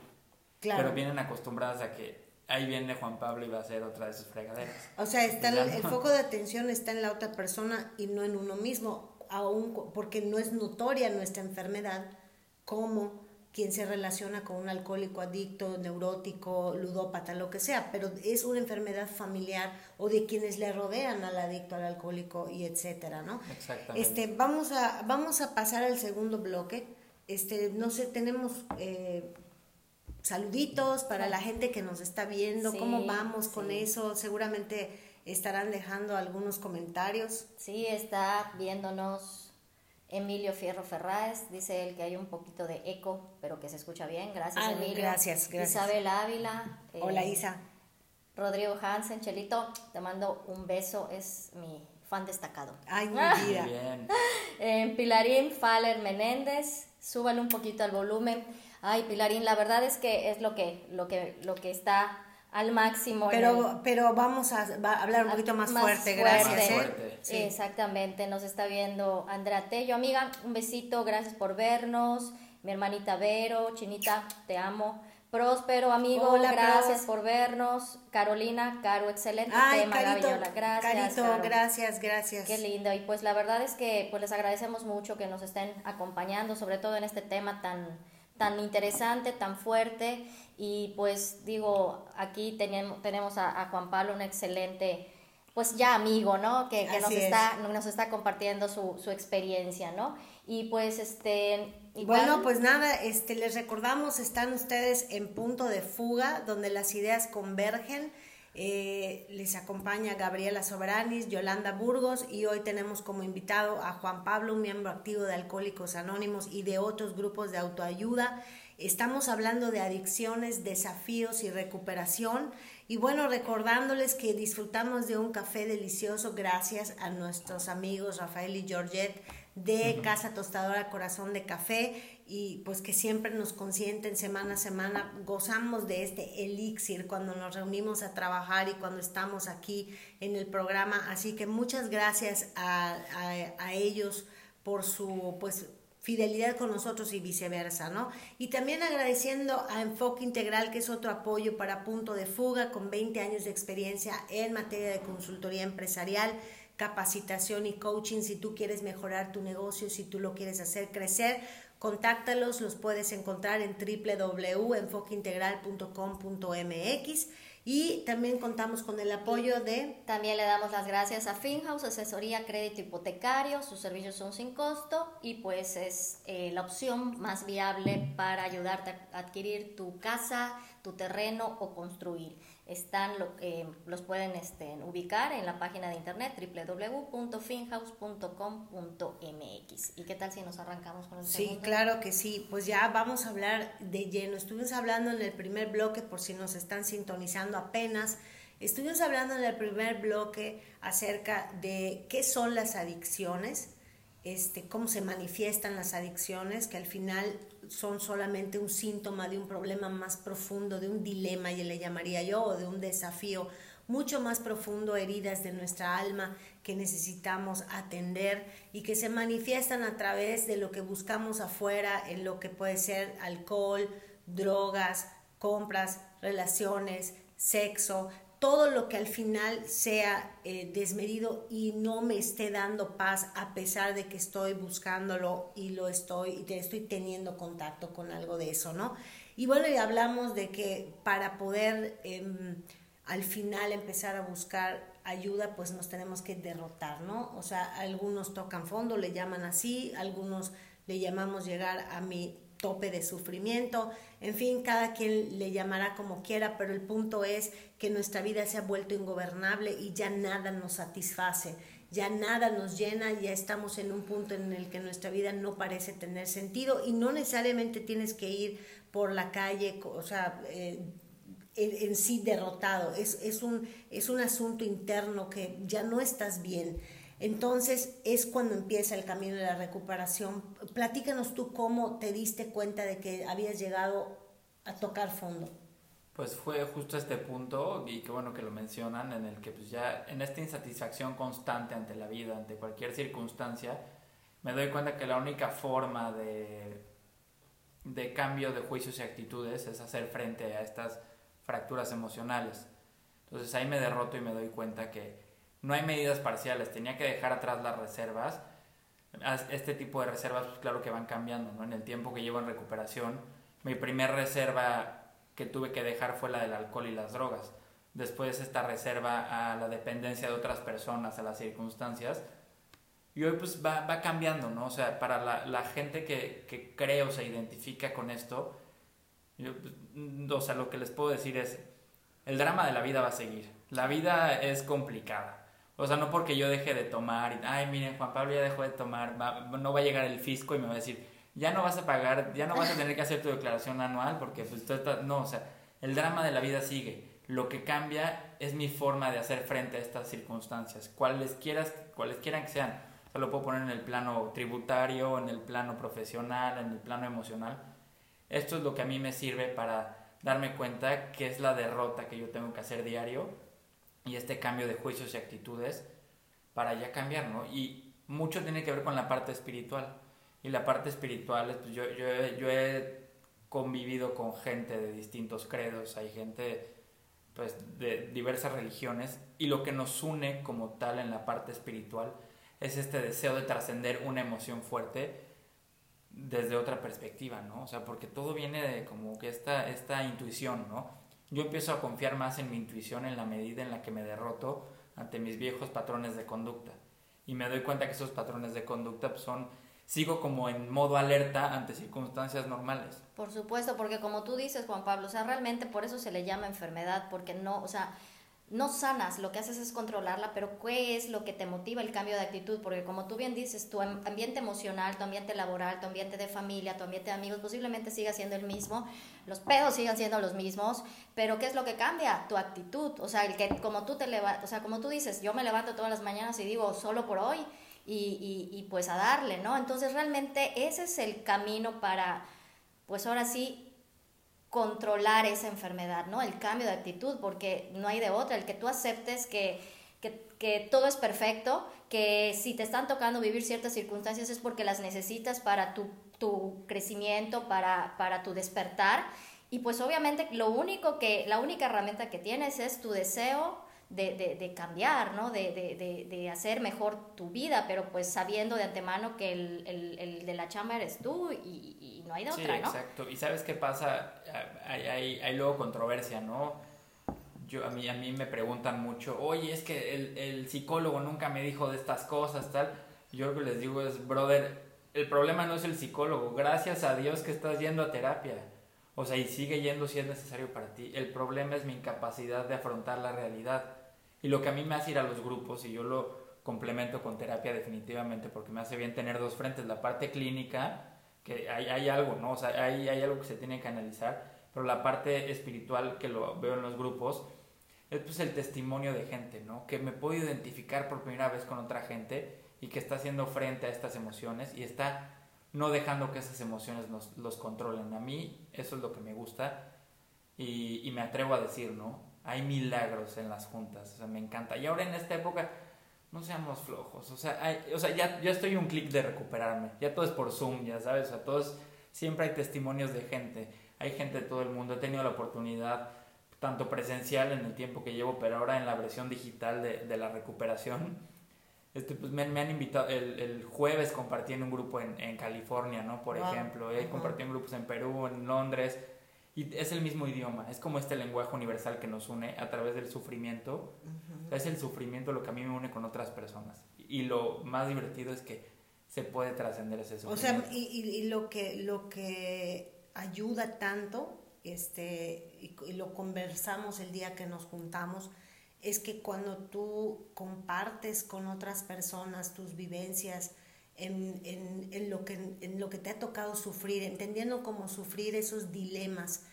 Claro. Pero vienen acostumbradas a que ahí viene Juan Pablo y va a hacer otra de sus fregaderas. O sea, está el foco de atención está en la otra persona y no en uno mismo aún porque no es notoria nuestra enfermedad, como quien se relaciona con un alcohólico adicto, neurótico, ludópata, lo que sea, pero es una enfermedad familiar o de quienes le rodean al adicto, al alcohólico y etcétera, ¿no? Exactamente. Este, vamos a, vamos a pasar al segundo bloque. Este, no sé, tenemos eh, saluditos para la gente que nos está viendo, cómo vamos con eso, seguramente estarán dejando algunos comentarios. Sí, está viéndonos Emilio Fierro Ferráez, dice él que hay un poquito de eco, pero que se escucha bien. Gracias, Ah, Emilio. gracias, gracias. Isabel Ávila. eh, Hola Isa. Rodrigo Hansen, Chelito, te mando un beso, es mi fan destacado. Ay, mi [LAUGHS] vida. Muy bien. Eh, Pilarín Faller Menéndez, súbale un poquito al volumen. Ay, Pilarín, la verdad es que es lo que, lo que, lo que está al máximo. el- Pero, pero vamos a va a hablar un poquito más, más fuerte, fuerte. gracias. Más ¿eh? fuerte. Sí. Exactamente, nos está viendo Andrea Tello. Amiga, un besito, gracias por vernos. Mi hermanita Vero, Chinita, te amo. Próspero, amigo, Hola, gracias Pros. por vernos. Carolina, Caro, excelente Ay, tema, Carito, Gaby gracias. Carito, Caro. gracias, gracias. Qué lindo. Y pues la verdad es que pues les agradecemos mucho que nos estén acompañando, sobre todo en este tema tan, tan interesante, tan fuerte. Y pues digo, aquí tenemos, tenemos a, a Juan Pablo, un excelente, pues ya amigo, ¿no? Que, que nos, es. está, nos está compartiendo su, su experiencia, ¿no? Y pues este... igual- Bueno, pues nada, este, les recordamos, están ustedes en punto de fuga, donde las ideas convergen. Eh, les acompaña Gabriela Soberanis, Yolanda Burgos y hoy tenemos como invitado a Juan Pablo, un miembro activo de Alcohólicos Anónimos y de otros grupos de autoayuda. Estamos hablando de adicciones, desafíos y recuperación. Y bueno, recordándoles que disfrutamos de un café delicioso gracias a nuestros amigos Rafael y Georgette de Casa Tostadora Corazón de Café y pues que siempre nos consienten semana a semana. Gozamos de este elixir cuando nos reunimos a trabajar y cuando estamos aquí en el programa. Así que muchas gracias a, a- a ellos por su pues fidelidad con nosotros y viceversa, ¿no? Y también agradeciendo a Enfoque Integral, que es otro apoyo para Punto de Fuga, con 20 años de experiencia en materia de consultoría empresarial, capacitación y coaching. Si tú quieres mejorar tu negocio, si tú lo quieres hacer crecer, contáctalos, los puedes encontrar en www.enfoqueintegral.com.mx y también contamos con el apoyo de También le damos las gracias a Finhouse, asesoría crédito hipotecario, sus servicios son sin costo y pues es eh, la opción más viable para ayudarte a adquirir tu casa, tu terreno o construir. Están, lo- eh, los pueden este, ubicar en la página de internet www.finhouse.com.mx. ¿Y qué tal si nos arrancamos con el Sí, segundo? claro que sí. Pues ya vamos a hablar de lleno. Estuvimos hablando en el primer bloque, por si nos están sintonizando apenas, estuvimos hablando en el primer bloque acerca de qué son las adicciones, este, cómo se manifiestan las adicciones, que al final son solamente un síntoma de un problema más profundo, de un dilema, y le llamaría yo, o de un desafío mucho más profundo, heridas de nuestra alma que necesitamos atender y que se manifiestan a través de lo que buscamos afuera, en lo que puede ser alcohol, drogas, compras, relaciones, sexo, todo lo que al final sea eh, desmedido y no me esté dando paz a pesar de que estoy buscándolo y lo estoy y estoy teniendo contacto con algo de eso, ¿no? Y bueno, y hablamos de que para poder em, al final empezar a buscar ayuda, pues nos tenemos que derrotar, ¿no? O sea, algunos tocan fondo, le llaman así, algunos le llamamos llegar a mi tope de sufrimiento, en fin, cada quien le llamará como quiera, pero el punto es que nuestra vida se ha vuelto ingobernable y ya nada nos satisface, ya nada nos llena, ya estamos en un punto en el que nuestra vida no parece tener sentido y no necesariamente tienes que ir por la calle, o sea, eh, en, sí derrotado, es, es, un, es un asunto interno que ya no estás bien. Entonces es cuando empieza el camino de la recuperación. Platícanos tú cómo te diste cuenta de que habías llegado a tocar fondo. Pues fue justo este punto, y qué bueno que lo mencionan, en el que pues ya en esta insatisfacción constante ante la vida, ante cualquier circunstancia, me doy cuenta que la única forma de, de cambio de juicios y actitudes es hacer frente a estas fracturas emocionales. Entonces ahí me derroto y me doy cuenta que no hay medidas parciales, tenía que dejar atrás las reservas. As- Este tipo de reservas, pues claro que van cambiando, ¿no? En el tiempo que llevo en recuperación, mi primer reserva que tuve que dejar fue la del alcohol y las drogas. Después esta reserva a la dependencia de otras personas, a las circunstancias. Y hoy pues va, va cambiando, ¿no? O sea, para la, la gente que, que cree o se identifica con esto, yo, pues, mm, o sea, lo que les puedo decir es, el drama de la vida va a seguir. La vida es complicada. O sea, no porque yo deje de tomar y, ay, miren, Juan Pablo ya dejó de tomar, no va a llegar el fisco y me va a decir, ya no vas a pagar, ya no vas a tener que hacer tu declaración anual porque pues tú no, o sea, el drama de la vida sigue. Lo que cambia es mi forma de hacer frente a estas circunstancias, cuales quieras, cuales quieran que sean. O lo puedo poner en el plano tributario, en el plano profesional, en el plano emocional. Esto es lo que a mí me sirve para darme cuenta que es la derrota que yo tengo que hacer diario y este cambio de juicios y actitudes para ya cambiar, ¿no? Y mucho tiene que ver con la parte espiritual. Y la parte espiritual, pues yo, yo, yo he convivido con gente de distintos credos, hay gente pues de diversas religiones y lo que nos une como tal en la parte espiritual es este deseo de trascender una emoción fuerte desde otra perspectiva, ¿no? O sea, porque todo viene de como que esta, esta intuición, ¿no? Yo empiezo a confiar más en mi intuición en la medida en la que me derroto ante mis viejos patrones de conducta. Y me doy cuenta que esos patrones de conducta pues, son, sigo como en modo alerta ante circunstancias normales. Por supuesto, porque como tú dices, Juan Pablo, o sea, realmente por eso se le llama enfermedad, porque no, o sea, no sanas, lo que haces es controlarla, pero ¿qué es lo que te motiva el cambio de actitud? Porque como tú bien dices, tu ambiente emocional, tu ambiente laboral, tu ambiente de familia, tu ambiente de amigos, posiblemente siga siendo el mismo, los pedos sigan siendo los mismos, pero ¿qué es lo que cambia? Tu actitud, o sea, el que como tú te levantas, o sea, como tú dices, yo me levanto todas las mañanas y digo, solo por hoy, y, y pues a darle, ¿no? Entonces realmente ese es el camino para, pues ahora sí, controlar esa enfermedad, ¿no? El cambio de actitud, porque no hay de otra, el que tú aceptes que, que, todo es perfecto, que si te están tocando vivir ciertas circunstancias es porque las necesitas para tu, tu crecimiento, para, para tu despertar, y pues obviamente lo único que, la única herramienta que tienes es tu deseo de, de, de cambiar, ¿no? De, de, hacer mejor tu vida, pero pues sabiendo de antemano que el, el, el de la chamba eres tú y, no hay de otra, ¿no? Exacto. ¿Y sabes qué pasa? Hay, hay, hay, luego controversia, ¿no? Yo, a, mí, a mí me preguntan mucho, oye, es que el, el psicólogo nunca me dijo de estas cosas, tal. Yo lo que les digo es, brother, el problema no es el psicólogo, gracias a Dios que estás yendo a terapia. O sea, y sigue yendo si es necesario para ti. El problema es mi incapacidad de afrontar la realidad. Y lo que a mí me hace ir a los grupos, y yo lo complemento con terapia definitivamente, porque me hace bien tener dos frentes, la parte clínica, que hay, hay algo, ¿no? O sea, hay, hay algo que se tiene que analizar, pero la parte espiritual que lo veo en los grupos, es pues el testimonio de gente, ¿no? Que me puedo identificar por primera vez con otra gente y que está haciendo frente a estas emociones y está no dejando que esas emociones nos, los controlen. A mí eso es lo que me gusta y, y me atrevo a decir, ¿no? hay milagros en las juntas, o sea, me encanta. Y ahora en esta época, no seamos flojos, o sea, o sea ya, ya estoy un clic de recuperarme, ya todo es por Zoom, ya sabes, o sea, todos, siempre hay testimonios de gente, hay gente de todo el mundo, he tenido la oportunidad, tanto presencial en el tiempo que llevo, pero ahora en la versión digital de, de la recuperación, este, pues me, me han invitado, el, el, jueves compartí en un grupo en, en California, ¿no? Por ejemplo, he compartido en grupos en Perú, en Londres, y es el mismo idioma, es como este lenguaje universal que nos une a través del sufrimiento. es el sufrimiento lo que a mí me une con otras personas. Y lo más divertido es que se puede trascender ese sufrimiento. O sea, y, y, lo, que, lo que ayuda tanto, este, y, lo conversamos el día que nos juntamos, es que cuando tú compartes con otras personas tus vivencias, en, en, en, lo que, en lo que te ha tocado sufrir, entendiendo cómo sufrir esos dilemas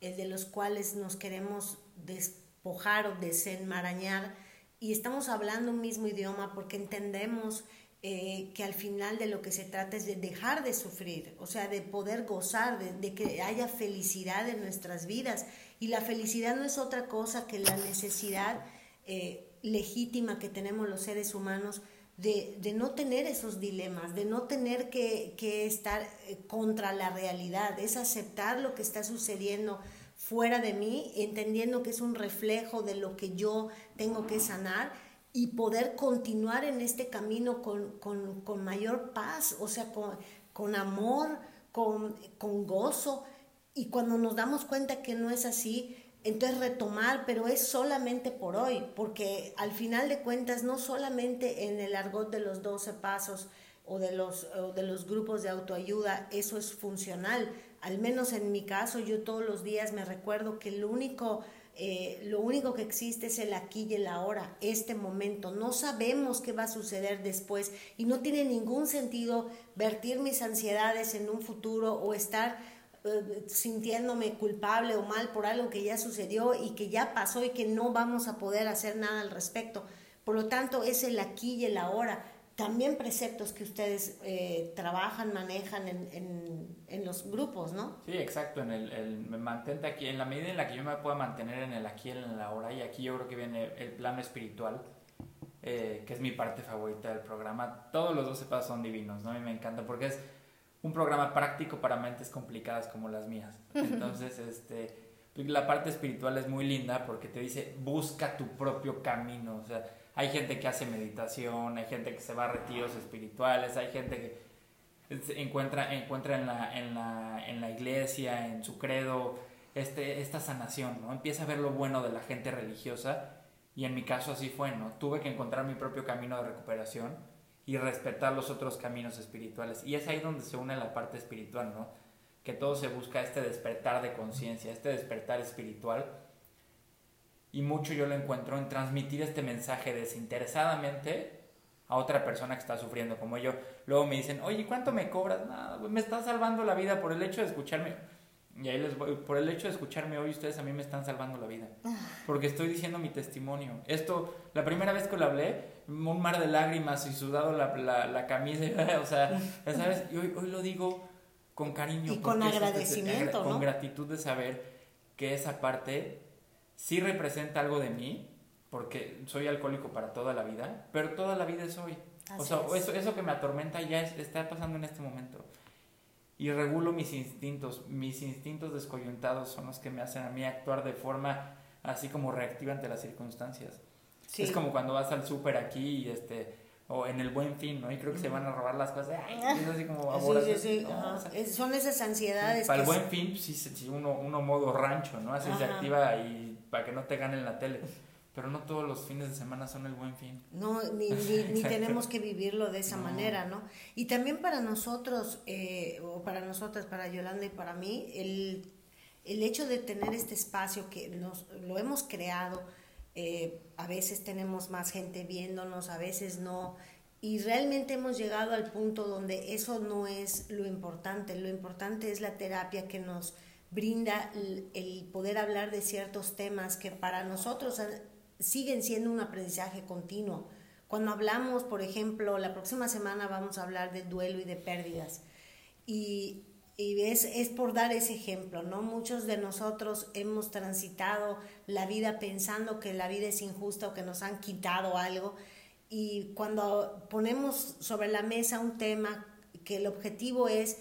eh, de los cuales nos queremos despojar o desenmarañar. Y estamos hablando un mismo idioma porque entendemos eh, que al final de lo que se trata es de dejar de sufrir, o sea, de poder gozar, de, que haya felicidad en nuestras vidas. Y la felicidad no es otra cosa que la necesidad eh, legítima que tenemos los seres humanos de, no tener esos dilemas, de no tener que, estar eh, contra la realidad, es aceptar lo que está sucediendo fuera de mí, entendiendo que es un reflejo de lo que yo tengo que sanar y poder continuar en este camino con, mayor paz, o sea, con, amor, con, con gozo. Y cuando nos damos cuenta que no es así, entonces retomar, pero es solamente por hoy, porque al final de cuentas no solamente en el argot de los 12 pasos o de los, de los grupos de autoayuda eso es funcional, al menos en mi caso yo todos los días me recuerdo que el único eh, lo único que existe es el aquí y el ahora, este momento. No sabemos qué va a suceder después y no tiene ningún sentido vertir mis ansiedades en un futuro o estar sintiéndome culpable o mal por algo que ya sucedió y que ya pasó y que no vamos a poder hacer nada al respecto. Por lo tanto, es el aquí y el ahora también preceptos que ustedes eh, trabajan, manejan en, en, los grupos, ¿no? Sí, exacto, en el, el, mantente aquí, en la medida en la que yo me pueda mantener en el aquí y en la ahora, y aquí yo creo que viene el plano espiritual, eh, que es mi parte favorita del programa. Todos los 12 pasos son divinos, ¿no? Mí me encanta porque es un programa práctico para mentes complicadas como las mías. Entonces, este, la parte espiritual es muy linda porque te dice, busca tu propio camino, o sea, hay gente que hace meditación, hay gente que se va a retiros espirituales, hay gente que encuentra, encuentra en, la, en, la, en la iglesia, en su credo, este, esta sanación, ¿no? Empieza a ver lo bueno de la gente religiosa y en mi caso así fue, ¿no? Tuve que encontrar mi propio camino de recuperación y respetar los otros caminos espirituales. Y es ahí donde se une la parte espiritual, ¿no? Que todo se busca este despertar de conciencia, este despertar espiritual y mucho yo lo encuentro en transmitir este mensaje desinteresadamente a otra persona que está sufriendo como yo. Luego me dicen, oye, ¿cuánto me cobras? Nada, me está salvando la vida por el hecho de escucharme. Y ahí les voy, por el hecho de escucharme hoy, ustedes a mí me están salvando la vida. Porque estoy diciendo mi testimonio. Esto, la primera vez que lo hablé, un mar de lágrimas y sudado la, la, camisa, [LAUGHS] o sea, ¿sabes? Y hoy, hoy lo digo con cariño. Y con agradecimiento, Con gratitud de saber que esa parte sí representa algo de mí, porque soy alcohólico para toda la vida, pero toda la vida soy. o sea, Eso, eso que me atormenta ya está pasando en este momento. Y regulo mis instintos. Mis instintos descoyuntados son los que me hacen a mí actuar de forma así como reactiva ante las circunstancias. Es como cuando vas al súper aquí y este o en el buen fin, ¿no? Y creo que se van a robar las cosas. es así como sí, sí, sí. son esas ansiedades. para el buen fin, pues, sí, uno, uno modo rancho, ¿no? Así se activa y para que no te ganen la tele. Pero no todos los fines de semana son el buen fin. No, ni, [LAUGHS] ni, tenemos que vivirlo de esa manera, ¿no? Y también para nosotros, eh, o para nosotras, para Yolanda y para mí, el, el hecho de tener este espacio que nos, lo hemos creado, eh, a veces tenemos más gente viéndonos, a veces no, y realmente hemos llegado al punto donde eso no es lo importante, lo importante es la terapia que nos brinda el, poder hablar de ciertos temas que para nosotros siguen siendo un aprendizaje continuo. Cuando hablamos, por ejemplo, la próxima semana vamos a hablar de duelo y de pérdidas. Y, es, es, por dar ese ejemplo, ¿no? Muchos de nosotros hemos transitado la vida pensando que la vida es injusta o que nos han quitado algo. Y cuando ponemos sobre la mesa un tema que el objetivo es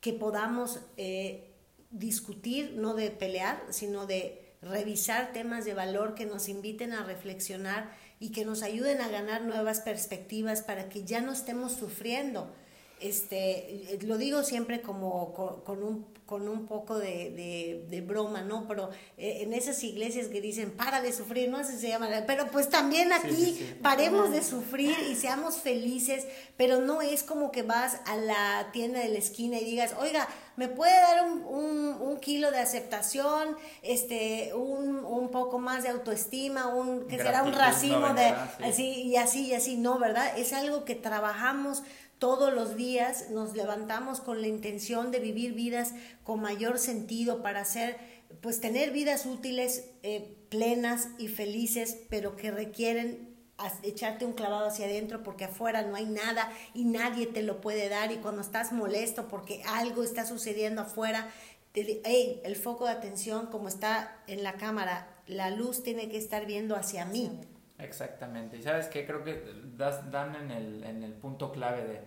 que podamos eh, discutir, no de pelear, sino de revisar temas de valor que nos inviten a reflexionar y que nos ayuden a ganar nuevas perspectivas para que ya no estemos sufriendo este, lo digo siempre como con, un, con un poco de, de, broma, ¿no? Pero eh, en esas iglesias que dicen, para de sufrir, no así se llama, pero pues también aquí paremos de sufrir y seamos felices, pero no es como que vas a la tienda de la esquina y digas, oiga, ¿me puede dar un, un, un kilo de aceptación, este, un, un, poco más de autoestima, un, que será un racimo de, así y así y así, no, ¿verdad? Es algo que trabajamos todos los días nos levantamos con la intención de vivir vidas con mayor sentido para hacer, pues tener vidas útiles, eh, plenas y felices, pero que requieren echarte un clavado hacia adentro porque afuera no hay nada y nadie te lo puede dar y cuando estás molesto porque algo está sucediendo afuera, hey, el foco de atención como está en la cámara, la luz tiene que estar viendo hacia mí. Exactamente. Y sabes que creo que dan en el, en el punto clave de,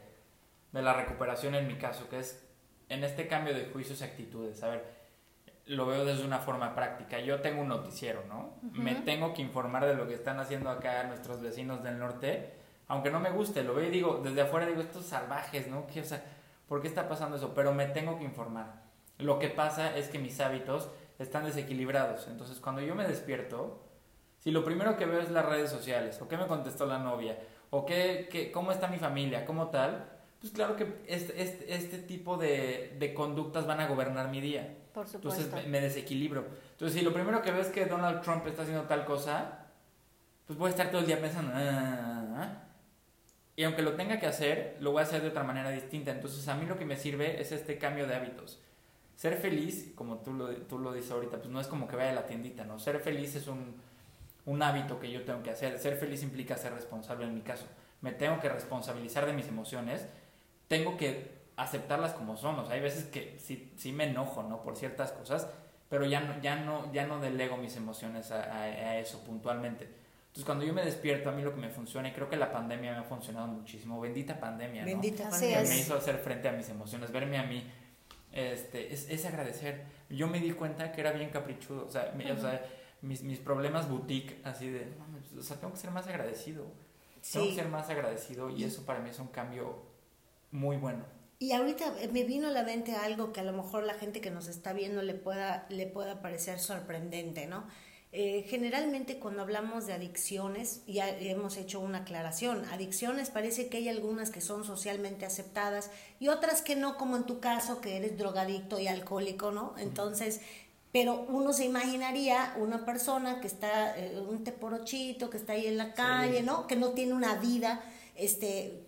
de la recuperación en mi caso, que es en este cambio de juicios y actitudes. A ver, lo veo desde una forma práctica. Yo tengo un noticiero, ¿no? Me tengo que informar de lo que están haciendo acá nuestros vecinos del norte, aunque no me guste, lo veo y digo, desde afuera digo, estos salvajes, ¿no? ¿Qué, o sea, ¿por qué está pasando eso? Pero me tengo que informar. Lo que pasa es que mis hábitos están desequilibrados. Entonces, cuando yo me despierto, si lo primero que veo es las redes sociales, o qué me contestó la novia, o qué, qué cómo está mi familia, cómo tal, pues claro que este, este, este tipo de, de, conductas van a gobernar mi día. Por supuesto. Entonces me, desequilibro. Entonces, si lo primero que veo es que Donald Trump está haciendo tal cosa, pues voy a estar todo el día pensando, ah, ah, ah". y aunque lo tenga que hacer, lo voy a hacer de otra manera distinta. Entonces, a mí lo que me sirve es este cambio de hábitos. Ser feliz, como tú lo, tú lo dices ahorita, pues no es como que vaya a la tiendita, ¿no? Ser feliz es un, un hábito que yo tengo que hacer. Ser feliz implica ser responsable en mi caso. Me tengo que responsabilizar de mis emociones. Tengo que aceptarlas como son. O sea, hay veces que sí, sí me enojo, ¿no? Por ciertas cosas, pero ya no, ya no, ya no delego mis emociones a, a, eso puntualmente. Entonces, cuando yo me despierto, a mí lo que me funciona, y creo que la pandemia me ha funcionado muchísimo, bendita pandemia, ¿no? Bendita pandemia. me hizo hacer frente a mis emociones, verme a mí, este, es, es agradecer. Yo me di cuenta que era bien caprichudo, o sea, o sea mis, mis, problemas boutique, así de, o sea, tengo que ser más agradecido. Tengo que ser más agradecido y eso para mí es un cambio muy bueno. Y ahorita me vino a la mente algo que a lo mejor la gente que nos está viendo le pueda, le pueda parecer sorprendente, ¿no? Eh, generalmente cuando hablamos de adicciones, ya hemos hecho una aclaración, adicciones parece que hay algunas que son socialmente aceptadas y otras que no, como en tu caso, que eres drogadicto y alcohólico, ¿no? Entonces, pero uno se imaginaría una persona que está, eh, un teporochito, que está ahí en la calle, ¿no? Que no tiene una vida, este,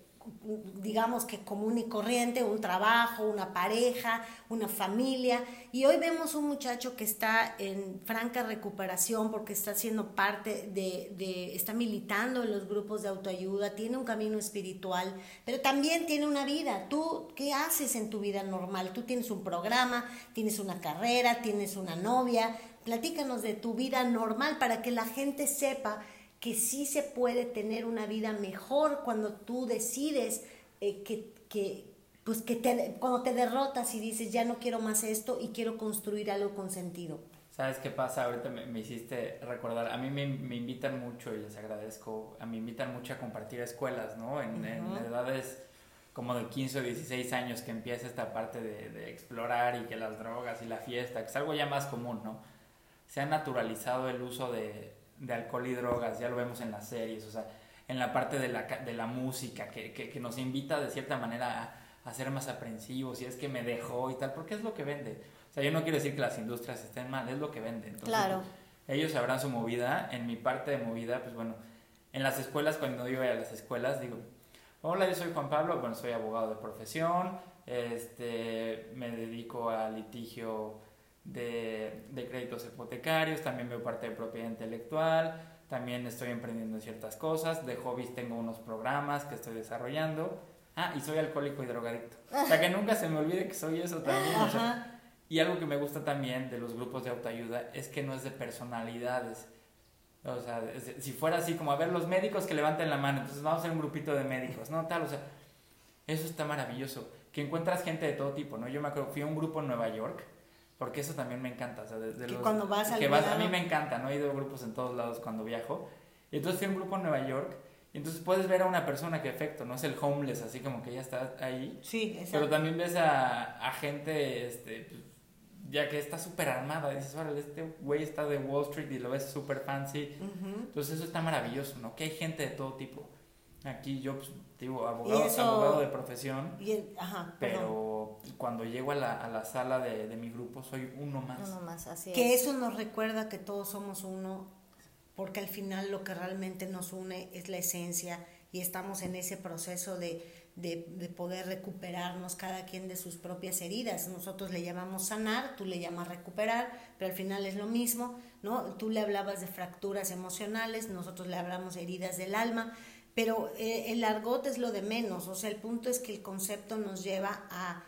digamos que común y corriente, un trabajo, una pareja, una familia. Y hoy vemos un muchacho que está en franca recuperación porque está siendo parte de, de, está militando en los grupos de autoayuda, tiene un camino espiritual, pero también tiene una vida. ¿Tú qué haces en tu vida normal? Tú tienes un programa, tienes una carrera, tienes una novia. Platícanos de tu vida normal para que la gente sepa que sí se puede tener una vida mejor cuando tú decides eh, que, que, pues que te, cuando te derrotas y dices, ya no quiero más esto y quiero construir algo con sentido. ¿Sabes qué pasa? Ahorita me, hiciste recordar, a mí me, me, invitan mucho y les agradezco, a mí me invitan mucho a compartir escuelas, ¿no? En, en edades como de 15 o 16 años que empieza esta parte de, de, explorar y que las drogas y la fiesta, que es algo ya más común, ¿no? Se ha naturalizado el uso de, de alcohol y drogas, ya lo vemos en las series, o sea, en la parte de la, de la música, que, que, nos invita de cierta manera a, ser más aprensivos, y es que me dejó y tal, porque es lo que vende. O sea, yo no quiero decir que las industrias estén mal, es lo que vende. Entonces, claro. ellos sabrán su movida, en mi parte de movida, pues bueno, en las escuelas, cuando yo voy a las escuelas, digo, hola, yo soy Juan Pablo, bueno, soy abogado de profesión, este, me dedico a litigio de, de, créditos hipotecarios, también veo parte de propiedad intelectual, también estoy emprendiendo ciertas cosas, de hobbies tengo unos programas que estoy desarrollando. Ah, y soy alcohólico y drogadicto. O sea, que nunca se me olvide que soy eso también. y algo que me gusta también de los grupos de autoayuda es que no es de personalidades. O sea, si fuera así como a ver los médicos que levanten la mano, entonces vamos a un grupito de médicos, ¿no? Tal, o sea, eso está maravilloso. Que encuentras gente de todo tipo, ¿no? Yo me acuerdo, fui a un grupo en Nueva York porque eso también me encanta. O sea, desde que cuando vas que vas, A mí me encanta, ¿no? He ido a grupos en todos lados cuando viajo. Y entonces fui a un grupo en Nueva York. Y entonces puedes ver a una persona que efecto, no es el homeless, así como que ya está ahí. Sí, exacto. Pero también ves a, a gente, este, ya que está súper armada. Dices, órale, este güey está de Wall Street y lo ves súper fancy. Entonces eso está maravilloso, ¿no? Que hay gente de todo tipo. Aquí yo, pues, digo, abogado, abogado de profesión. pero cuando llego a la, a la sala de, de, mi grupo soy uno más. Uno más, así Que eso nos recuerda que todos somos uno, porque al final lo que realmente nos une es la esencia y estamos en ese proceso de, de, de, poder recuperarnos cada quien de sus propias heridas. Nosotros le llamamos sanar, tú le llamas recuperar, pero al final es lo mismo, ¿no? Tú le hablabas de fracturas emocionales, nosotros le hablamos de heridas del alma pero eh, el argot es lo de menos, o sea, el punto es que el concepto nos lleva a,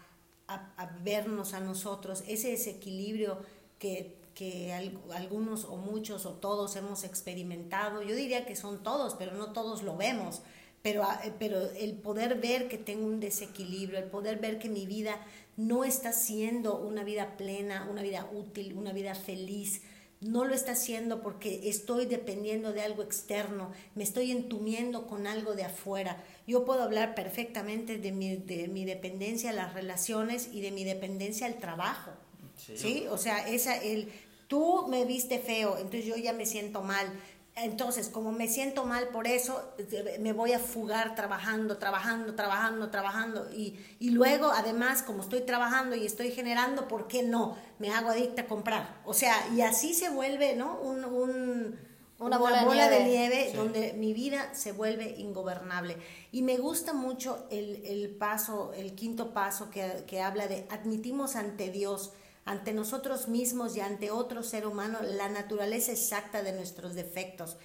vernos a nosotros, ese desequilibrio que, que algunos o muchos o todos hemos experimentado, yo diría que son todos, pero no todos lo vemos, pero, ah, pero el poder ver que tengo un desequilibrio, el poder ver que mi vida no está siendo una vida plena, una vida útil, una vida feliz, no lo está haciendo porque estoy dependiendo de algo externo, me estoy entumiendo con algo de afuera. Yo puedo hablar perfectamente de mi, de mi dependencia a las relaciones y de mi dependencia al trabajo. Sí. O sea, esa, el, tú me viste feo, entonces yo ya me siento mal. Entonces, como me siento mal por eso, me voy a fugar trabajando, trabajando, trabajando, trabajando. Y, y, luego, además, como estoy trabajando y estoy generando, ¿por qué no? Me hago adicta a comprar. O sea, y así se vuelve, ¿no? Un, un, una bola, de nieve, donde mi vida se vuelve ingobernable. Y me gusta mucho el, el paso, el quinto paso que, que habla de admitimos ante Dios ante nosotros mismos y ante otro ser humano la naturaleza exacta de nuestros defectos.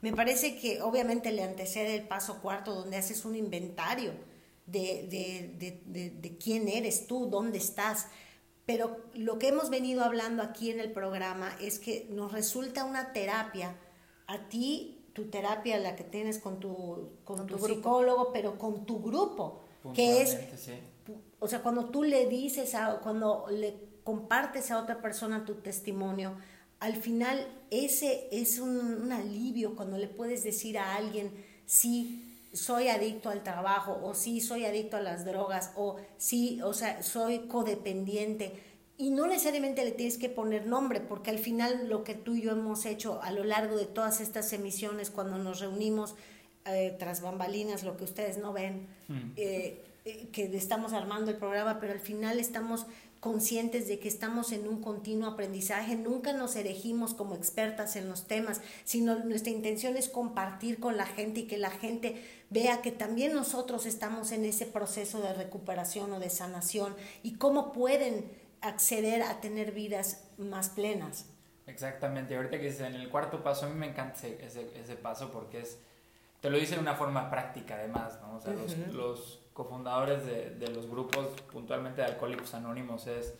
Me parece que obviamente le antecede el paso cuarto donde haces un inventario de, de, quién eres tú, dónde estás. Pero lo que hemos venido hablando aquí en el programa es que nos resulta una terapia, a ti, tu terapia, la que tienes con tu, con, tu, psicólogo, pero con tu grupo, que es, o sea, cuando tú le dices, a, cuando le compartes a otra persona tu testimonio, al final ese es un, alivio cuando le puedes decir a alguien, sí, soy adicto al trabajo, o sí, soy adicto a las drogas, o sí, o sea, soy codependiente. Y no necesariamente le tienes que poner nombre, porque al final lo que tú y yo hemos hecho a lo largo de todas estas emisiones, cuando nos reunimos eh, tras bambalinas, lo que ustedes no ven, mm. eh, eh, que estamos armando el programa, pero al final estamos conscientes de que estamos en un continuo aprendizaje, nunca nos erigimos como expertas en los temas, sino nuestra intención es compartir con la gente y que la gente vea que también nosotros estamos en ese proceso de recuperación o de sanación y cómo pueden acceder a tener vidas más plenas. Exactamente, ahorita que dices en el cuarto paso, a mí me encanta ese, ese, paso porque es, te lo dice de una forma práctica además, ¿no? O sea, los cofundadores de, de, los grupos puntualmente de Alcohólicos Anónimos es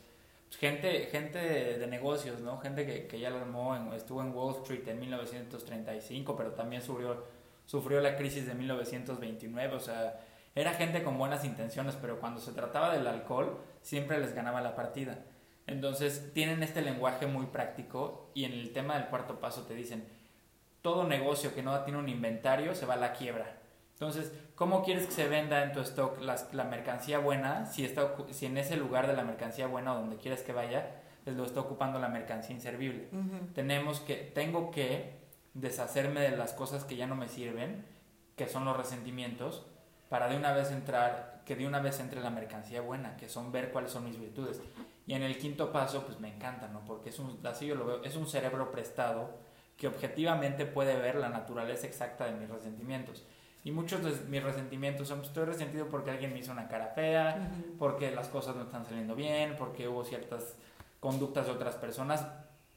pues, gente, gente de, negocios, ¿no? Gente que, que ya lo armó, estuvo en Wall Street en 1935, pero también sufrió, sufrió la crisis de 1929, o sea, era gente con buenas intenciones, pero cuando se trataba del alcohol, siempre les ganaba la partida. Entonces, tienen este lenguaje muy práctico y en el tema del cuarto paso te dicen, todo negocio que no tiene un inventario se va a la quiebra. Entonces, ¿cómo quieres que se venda en tu stock la, mercancía buena si, está, si en ese lugar de la mercancía buena donde quieres que vaya, pues lo está ocupando la mercancía inservible? Tenemos que, tengo que deshacerme de las cosas que ya no me sirven, que son los resentimientos, para de una vez entrar, que de una vez entre la mercancía buena, que son ver cuáles son mis virtudes. Y en el quinto paso, pues me encanta, ¿no? Porque es un, así yo lo veo, es un cerebro prestado que objetivamente puede ver la naturaleza exacta de mis resentimientos. Y muchos de mis resentimientos son, estoy resentido porque alguien me hizo una cara fea, porque las cosas no están saliendo bien, porque hubo ciertas conductas de otras personas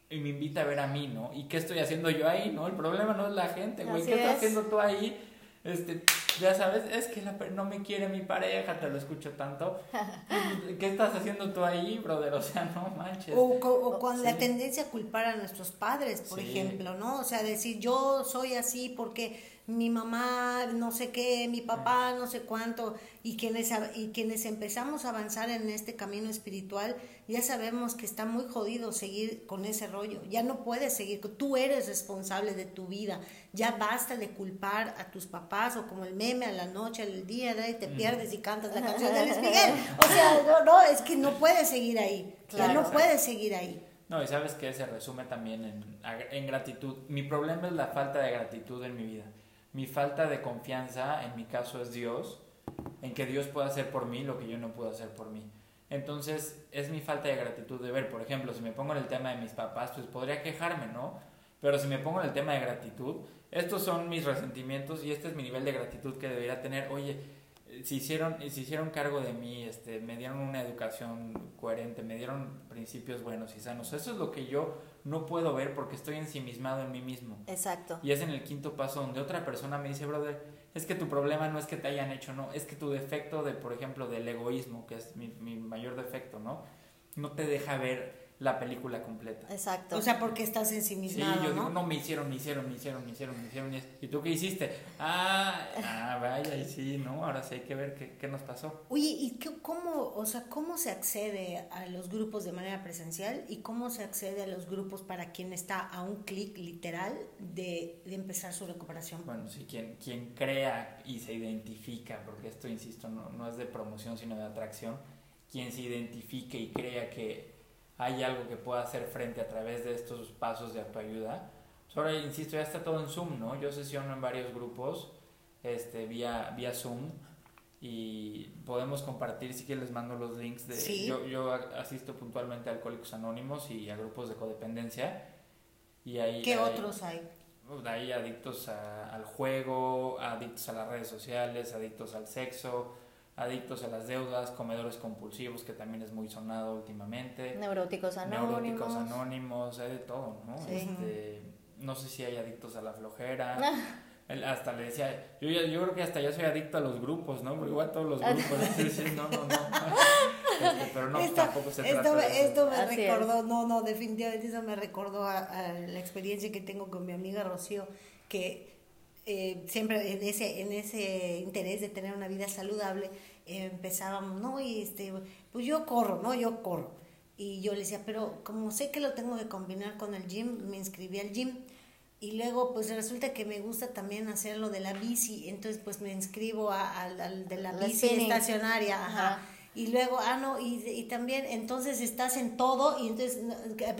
y me invita a ver a mí, ¿no? ¿Y qué estoy haciendo yo ahí, no? El problema no es la gente, güey, ¿qué estás haciendo tú ahí? Este, ya sabes, es que no me quiere mi pareja, te lo escucho tanto. [LAUGHS] ¿Qué estás haciendo tú ahí, brother? O sea, no manches. O, con la tendencia a culpar a nuestros padres, por ejemplo, ¿no? O sea, decir, yo soy así porque mi mamá no sé qué, mi papá no sé cuánto, y quienes, y quienes empezamos a avanzar en este camino espiritual, ya sabemos que está muy jodido seguir con ese rollo, ya no puedes seguir, tú eres responsable de tu vida, ya basta de culpar a tus papás o como el meme a la noche, al día, y te pierdes y cantas la [LAUGHS] canción de Luis Miguel, o sea, no, no, es que no puedes seguir ahí, ya no puedes seguir ahí. No, y sabes que se resume también en, en gratitud. Mi problema es la falta de gratitud en mi vida mi falta de confianza, en mi caso, es Dios, en que Dios pueda hacer por mí lo que yo no puedo hacer por mí. Entonces, es mi falta de gratitud de ver, por ejemplo, si me pongo en el tema de mis papás, pues podría quejarme, ¿no? Pero si me pongo en el tema de gratitud, estos son mis resentimientos y este es mi nivel de gratitud que debería tener. Oye, se hicieron, se hicieron cargo de mí, este, me dieron una educación coherente, me dieron principios buenos y sanos. Eso es lo que yo no puedo ver porque estoy ensimismado en mí mismo. Exacto. Y es en el quinto paso donde otra persona me dice, brother, es que tu problema no es que te hayan hecho, no, es que tu defecto de, por ejemplo, del egoísmo, que es mi, mi mayor defecto, ¿no? No te deja ver la película completa. Exacto. O sea, porque estás ensimismado, Sí, yo digo, no, me hicieron, me hicieron, me hicieron, me hicieron, me hicieron. ¿Y tú qué hiciste? Ah, ah vaya, y sí, ¿no? Ahora sí hay que ver qué, qué nos pasó. Oye, ¿y qué, cómo, o sea, cómo se accede a los grupos de manera presencial y cómo se accede a los grupos para quien está a un clic literal de, de, empezar su recuperación? Bueno, sí, quien, quien crea y se identifica, porque esto, insisto, no, no es de promoción, sino de atracción, quien se identifique y crea que hay algo que pueda hacer frente a través de estos pasos de autoayuda, ahora, insisto, ya está todo en Zoom, ¿no? Yo sesiono en varios grupos este, vía, vía Zoom y podemos compartir, si que les mando los links de... Yo, yo asisto puntualmente a Alcohólicos Anónimos y a grupos de codependencia. Y ahí ¿Qué otros hay? Hay adictos al juego, adictos a las redes sociales, adictos al sexo, adictos a las deudas, comedores compulsivos, que también es muy sonado últimamente. Neuróticos anónimos. Neuróticos anónimos, hay de todo, ¿no? Este, no sé si hay adictos a la flojera. hasta le decía, yo, yo creo que hasta ya soy adicto a los grupos, ¿no? Porque igual todos los grupos, [LAUGHS] no, no, no. Este, pero no, tampoco se esto, trata de Esto me recordó, no, no, definitivamente eso me recordó a, la experiencia que tengo con mi amiga Rocío, que eh, siempre en ese, en ese interés de tener una vida saludable, eh, empezábamos, no, y este, pues yo corro, ¿no? Yo corro. Y yo le decía, pero como sé que lo tengo que combinar con el gym, me inscribí al gym. Y luego, pues resulta que me gusta también hacer lo de la bici, entonces pues me inscribo al de la, bici estacionaria, ajá. Y luego, ah, no, y, y, también, entonces estás en todo y entonces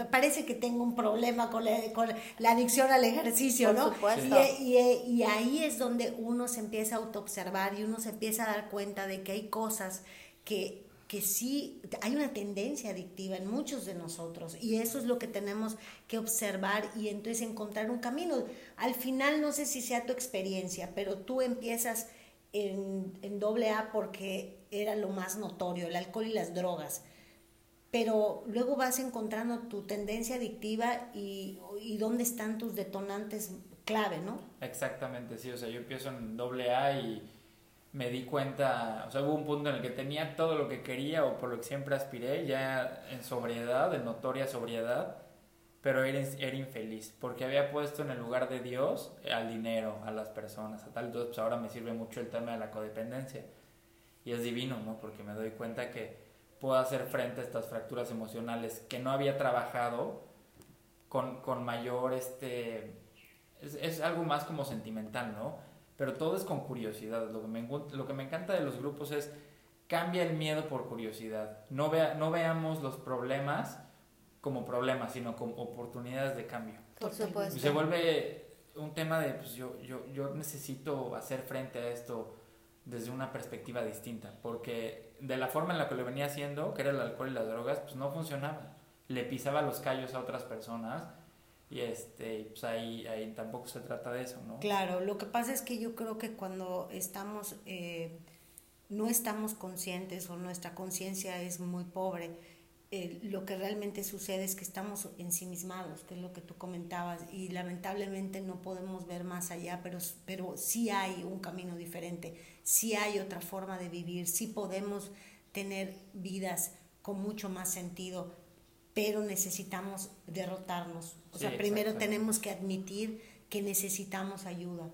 parece que tengo un problema con la, con la adicción al ejercicio, ¿no? Y, y, y, ahí es donde uno se empieza a autoobservar y uno se empieza a dar cuenta de que hay cosas que que sí hay una tendencia adictiva en muchos de nosotros y eso es lo que tenemos que observar y entonces encontrar un camino. Al final no sé si sea tu experiencia, pero tú empiezas en, en doble A porque era lo más notorio, el alcohol y las drogas, pero luego vas encontrando tu tendencia adictiva y, y dónde están tus detonantes clave, ¿no? Exactamente, sí, o sea, yo empiezo en doble A y me di cuenta, o sea, hubo un punto en el que tenía todo lo que quería o por lo que siempre aspiré, ya en sobriedad, en notoria sobriedad, pero era, era infeliz, porque había puesto en el lugar de Dios al dinero, a las personas, a tal, entonces pues ahora me sirve mucho el tema de la codependencia. Y es divino, ¿no? Porque me doy cuenta que puedo hacer frente a estas fracturas emocionales que no había trabajado con, con mayor, este, es, es algo más como sentimental, ¿no? pero todo es con curiosidad. Lo que me, lo que me encanta de los grupos es cambia el miedo por curiosidad. No, vea, no veamos los problemas como problemas, sino como oportunidades de cambio. Por supuesto. Se vuelve un tema de, pues yo, yo, yo necesito hacer frente a esto desde una perspectiva distinta, porque de la forma en la que lo venía haciendo, que era el alcohol y las drogas, pues no funcionaba. Le pisaba los callos a otras personas y este, pues ahí, ahí tampoco se trata de eso, ¿no? Claro, lo que pasa es que yo creo que cuando estamos, eh, no estamos conscientes o nuestra conciencia es muy pobre, eh, lo que realmente sucede es que estamos ensimismados, que es lo que tú comentabas, y lamentablemente no podemos ver más allá, pero, pero sí hay un camino diferente, sí hay otra forma de vivir, sí podemos tener vidas con mucho más sentido, pero necesitamos derrotarnos. O sea, primero tenemos que admitir que necesitamos ayuda.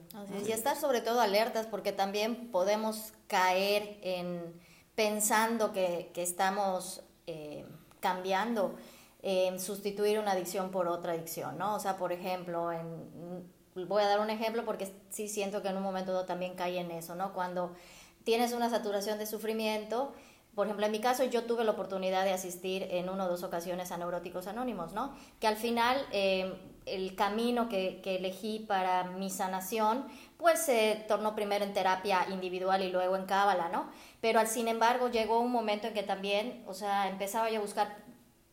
y estar sobre todo alertas porque también podemos caer en pensando que, que estamos eh, cambiando, en sustituir una adicción por otra adicción, ¿no? O sea, por ejemplo, en, voy a dar un ejemplo porque sí siento que en un momento también cae en eso, ¿no? Cuando tienes una saturación de sufrimiento, por ejemplo, en mi caso yo tuve la oportunidad de asistir en una o dos ocasiones a Neuróticos Anónimos, ¿no? Que al final eh, el camino que, que, elegí para mi sanación, pues se tornó primero en terapia individual y luego en cábala, ¿no? Pero sin embargo llegó un momento en que también, o sea, empezaba yo a buscar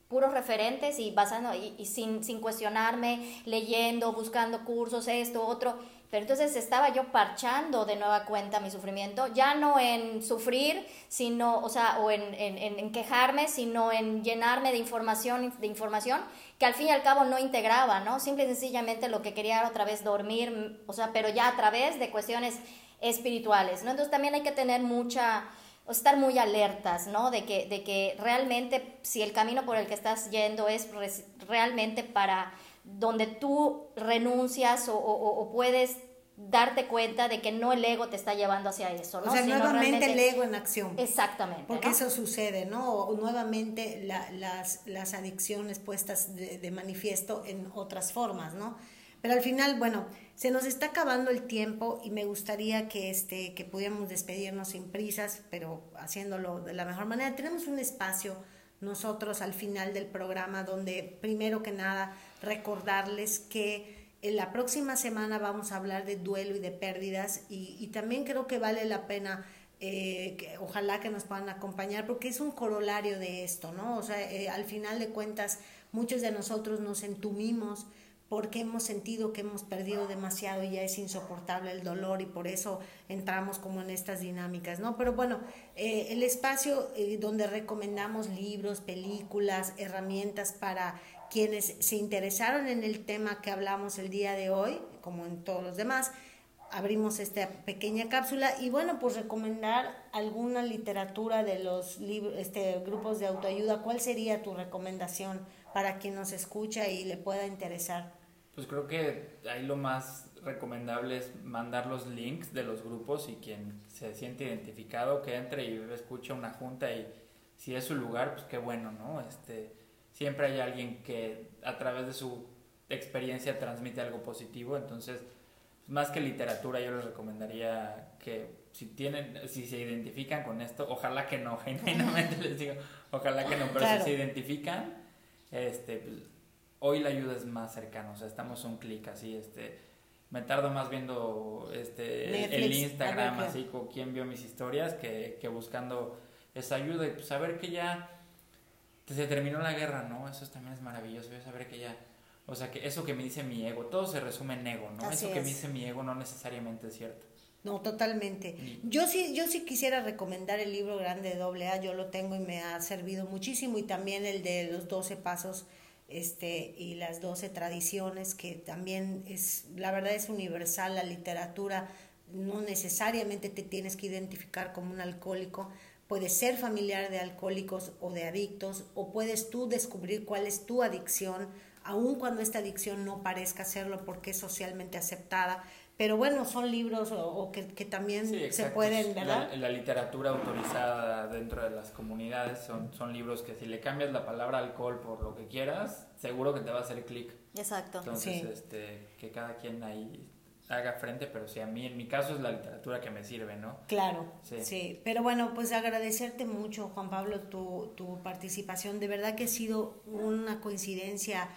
puros referentes y basando y, y sin, sin cuestionarme, leyendo, buscando cursos, esto, otro pero entonces estaba yo parchando de nueva cuenta mi sufrimiento, ya no en sufrir, sino, o sea, o en, en, en, quejarme, sino en llenarme de información, de información que al fin y al cabo no integraba, ¿no? Simple y sencillamente lo que quería era otra vez dormir, o sea, pero ya a través de cuestiones espirituales, ¿no? Entonces también hay que tener mucha, o estar muy alertas, ¿no? De que, de que realmente si el camino por el que estás yendo es realmente para donde tú renuncias o, puedes darte cuenta de que no el ego te está llevando hacia eso, ¿no? O sea, nuevamente el ego en acción. Exactamente. Porque eso sucede, ¿no? O nuevamente las, las adicciones puestas de, manifiesto en otras formas, ¿no? Pero al final, bueno, se nos está acabando el tiempo y me gustaría que, este, que pudiéramos despedirnos sin prisas, pero haciéndolo de la mejor manera. Tenemos un espacio nosotros al final del programa donde primero que nada recordarles que En la próxima semana vamos a hablar de duelo y de pérdidas y, y también creo que vale la pena eh, que ojalá que nos puedan acompañar porque es un corolario de esto, ¿no? O sea, eh, al final de cuentas, muchos de nosotros nos entumimos porque hemos sentido que hemos perdido demasiado y ya es insoportable el dolor y por eso entramos como en estas dinámicas, ¿no? Pero bueno, eh, el espacio donde recomendamos libros, películas, herramientas para quienes se interesaron en el tema que hablamos el día de hoy, como en todos los demás, abrimos esta pequeña cápsula y bueno, pues recomendar alguna literatura de los este, grupos de autoayuda. ¿Cuál sería tu recomendación para quien nos escucha y le pueda interesar? Pues creo que ahí lo más recomendable es mandar los links de los grupos y quien se siente identificado que entre y escuche una junta y si es su lugar, pues qué bueno, ¿no? Este, siempre hay alguien que a través de su experiencia transmite algo positivo, entonces más que literatura, yo les recomendaría que si tienen, si se identifican con esto, ojalá que no, [LAUGHS] genuinamente les digo, ojalá que no, pero si se identifican, este, pues, hoy la ayuda es más cercana, o sea, estamos un clic así, este, me tardo más viendo este el Instagram, así con quién vio mis historias, que, que buscando esa ayuda y pues saber que ya se terminó la guerra, ¿no? Eso también es maravilloso, saber que ya o sea, que eso que me dice mi ego, todo se resume en ego, ¿no? eso que me dice mi ego no necesariamente es cierto. No, totalmente. Yo sí, yo sí quisiera recomendar el libro grande de AA, yo lo tengo y me ha servido muchísimo, y también el de los 12 pasos este, y las 12 tradiciones, que también es, la verdad es universal, la literatura, no necesariamente te tienes que identificar como un alcohólico, puedes ser familiar de alcohólicos o de adictos, o puedes tú descubrir cuál es tu adicción, aun cuando esta adicción no parezca serlo porque es socialmente aceptada. Pero bueno, son libros o, que, que, también se pueden, ¿verdad? La, la, literatura autorizada dentro de las comunidades son, son libros que si le cambias la palabra alcohol por lo que quieras, seguro que te va a hacer clic. Exacto. Entonces, este, que cada quien ahí haga frente, pero sí, a mí en mi caso es la literatura que me sirve, ¿no? Claro, sí. sí. Pero bueno, pues agradecerte mucho, Juan Pablo, tu, tu participación. De verdad que ha sido una coincidencia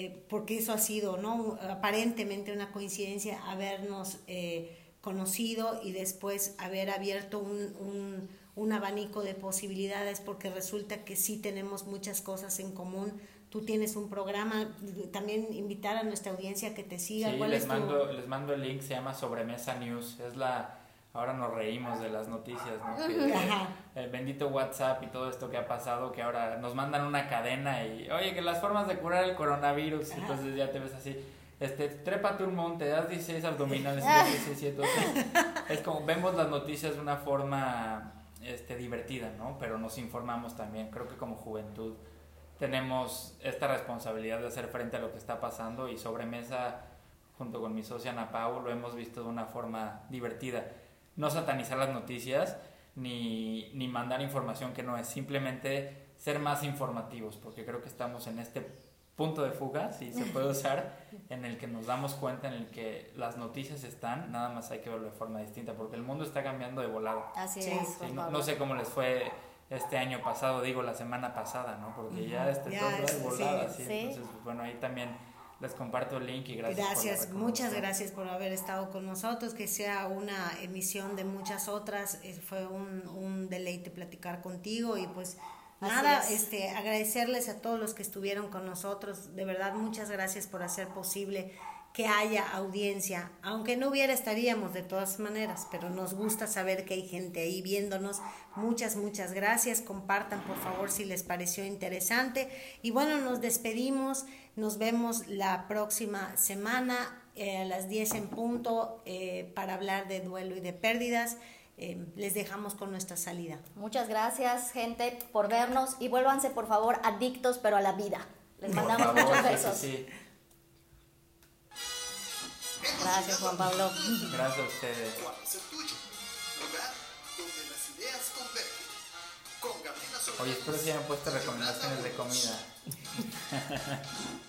eh, porque eso ha sido, ¿no? Aparentemente una coincidencia habernos eh, conocido y después haber abierto un, un, abanico de posibilidades, porque resulta que sí tenemos muchas cosas en común. Tú tienes un programa, también invitar a nuestra audiencia que te siga. Sí, les, mando, les mando el link, se llama Sobremesa News. Es la ahora nos reímos de las noticias, ¿no? el bendito WhatsApp y todo esto que ha pasado, que ahora nos mandan una cadena y, oye, que las formas de curar el coronavirus, entonces ya te ves así, este, trépate un monte, das 16 abdominales, es como, vemos las noticias de una forma este, divertida, ¿no? Pero nos informamos también, creo que como juventud tenemos esta responsabilidad de hacer frente a lo que está pasando y sobremesa junto con mi socia Ana Pau lo hemos visto de una forma divertida no satanizar las noticias ni, ni mandar información que no es, simplemente ser más informativos, porque creo que estamos en este punto de fuga, si se puede [LAUGHS] usar, en el que nos damos cuenta, en el que las noticias están, nada más hay que verlo de forma distinta, porque el mundo está cambiando de volado. Así es. no, sé cómo les fue este año pasado, digo la semana pasada, ¿no? Porque ya este todo es, volado, así. Entonces, bueno, ahí también les comparto el link y gracias. Gracias, muchas gracias por haber estado con nosotros, que sea una emisión de muchas otras. Eh, fue un, un deleite platicar contigo y pues nada, este, agradecerles a todos los que estuvieron con nosotros. De verdad, muchas gracias por hacer posible que haya audiencia, aunque no hubiera estaríamos de todas maneras, pero nos gusta saber que hay gente ahí viéndonos. Muchas, muchas gracias. Compartan por favor si les pareció interesante. Y bueno, nos despedimos. Nos vemos la próxima semana eh, a las 10 en punto eh, para hablar de duelo y de pérdidas. Eh, les dejamos con nuestra salida. Muchas gracias, gente, por vernos y vuélvanse, por favor, adictos, pero a la vida. Les mandamos muchos besos. Gracias, Juan Pablo. Gracias a ustedes. Oye, espero que hayan puesto recomendaciones de comida. [LAUGHS]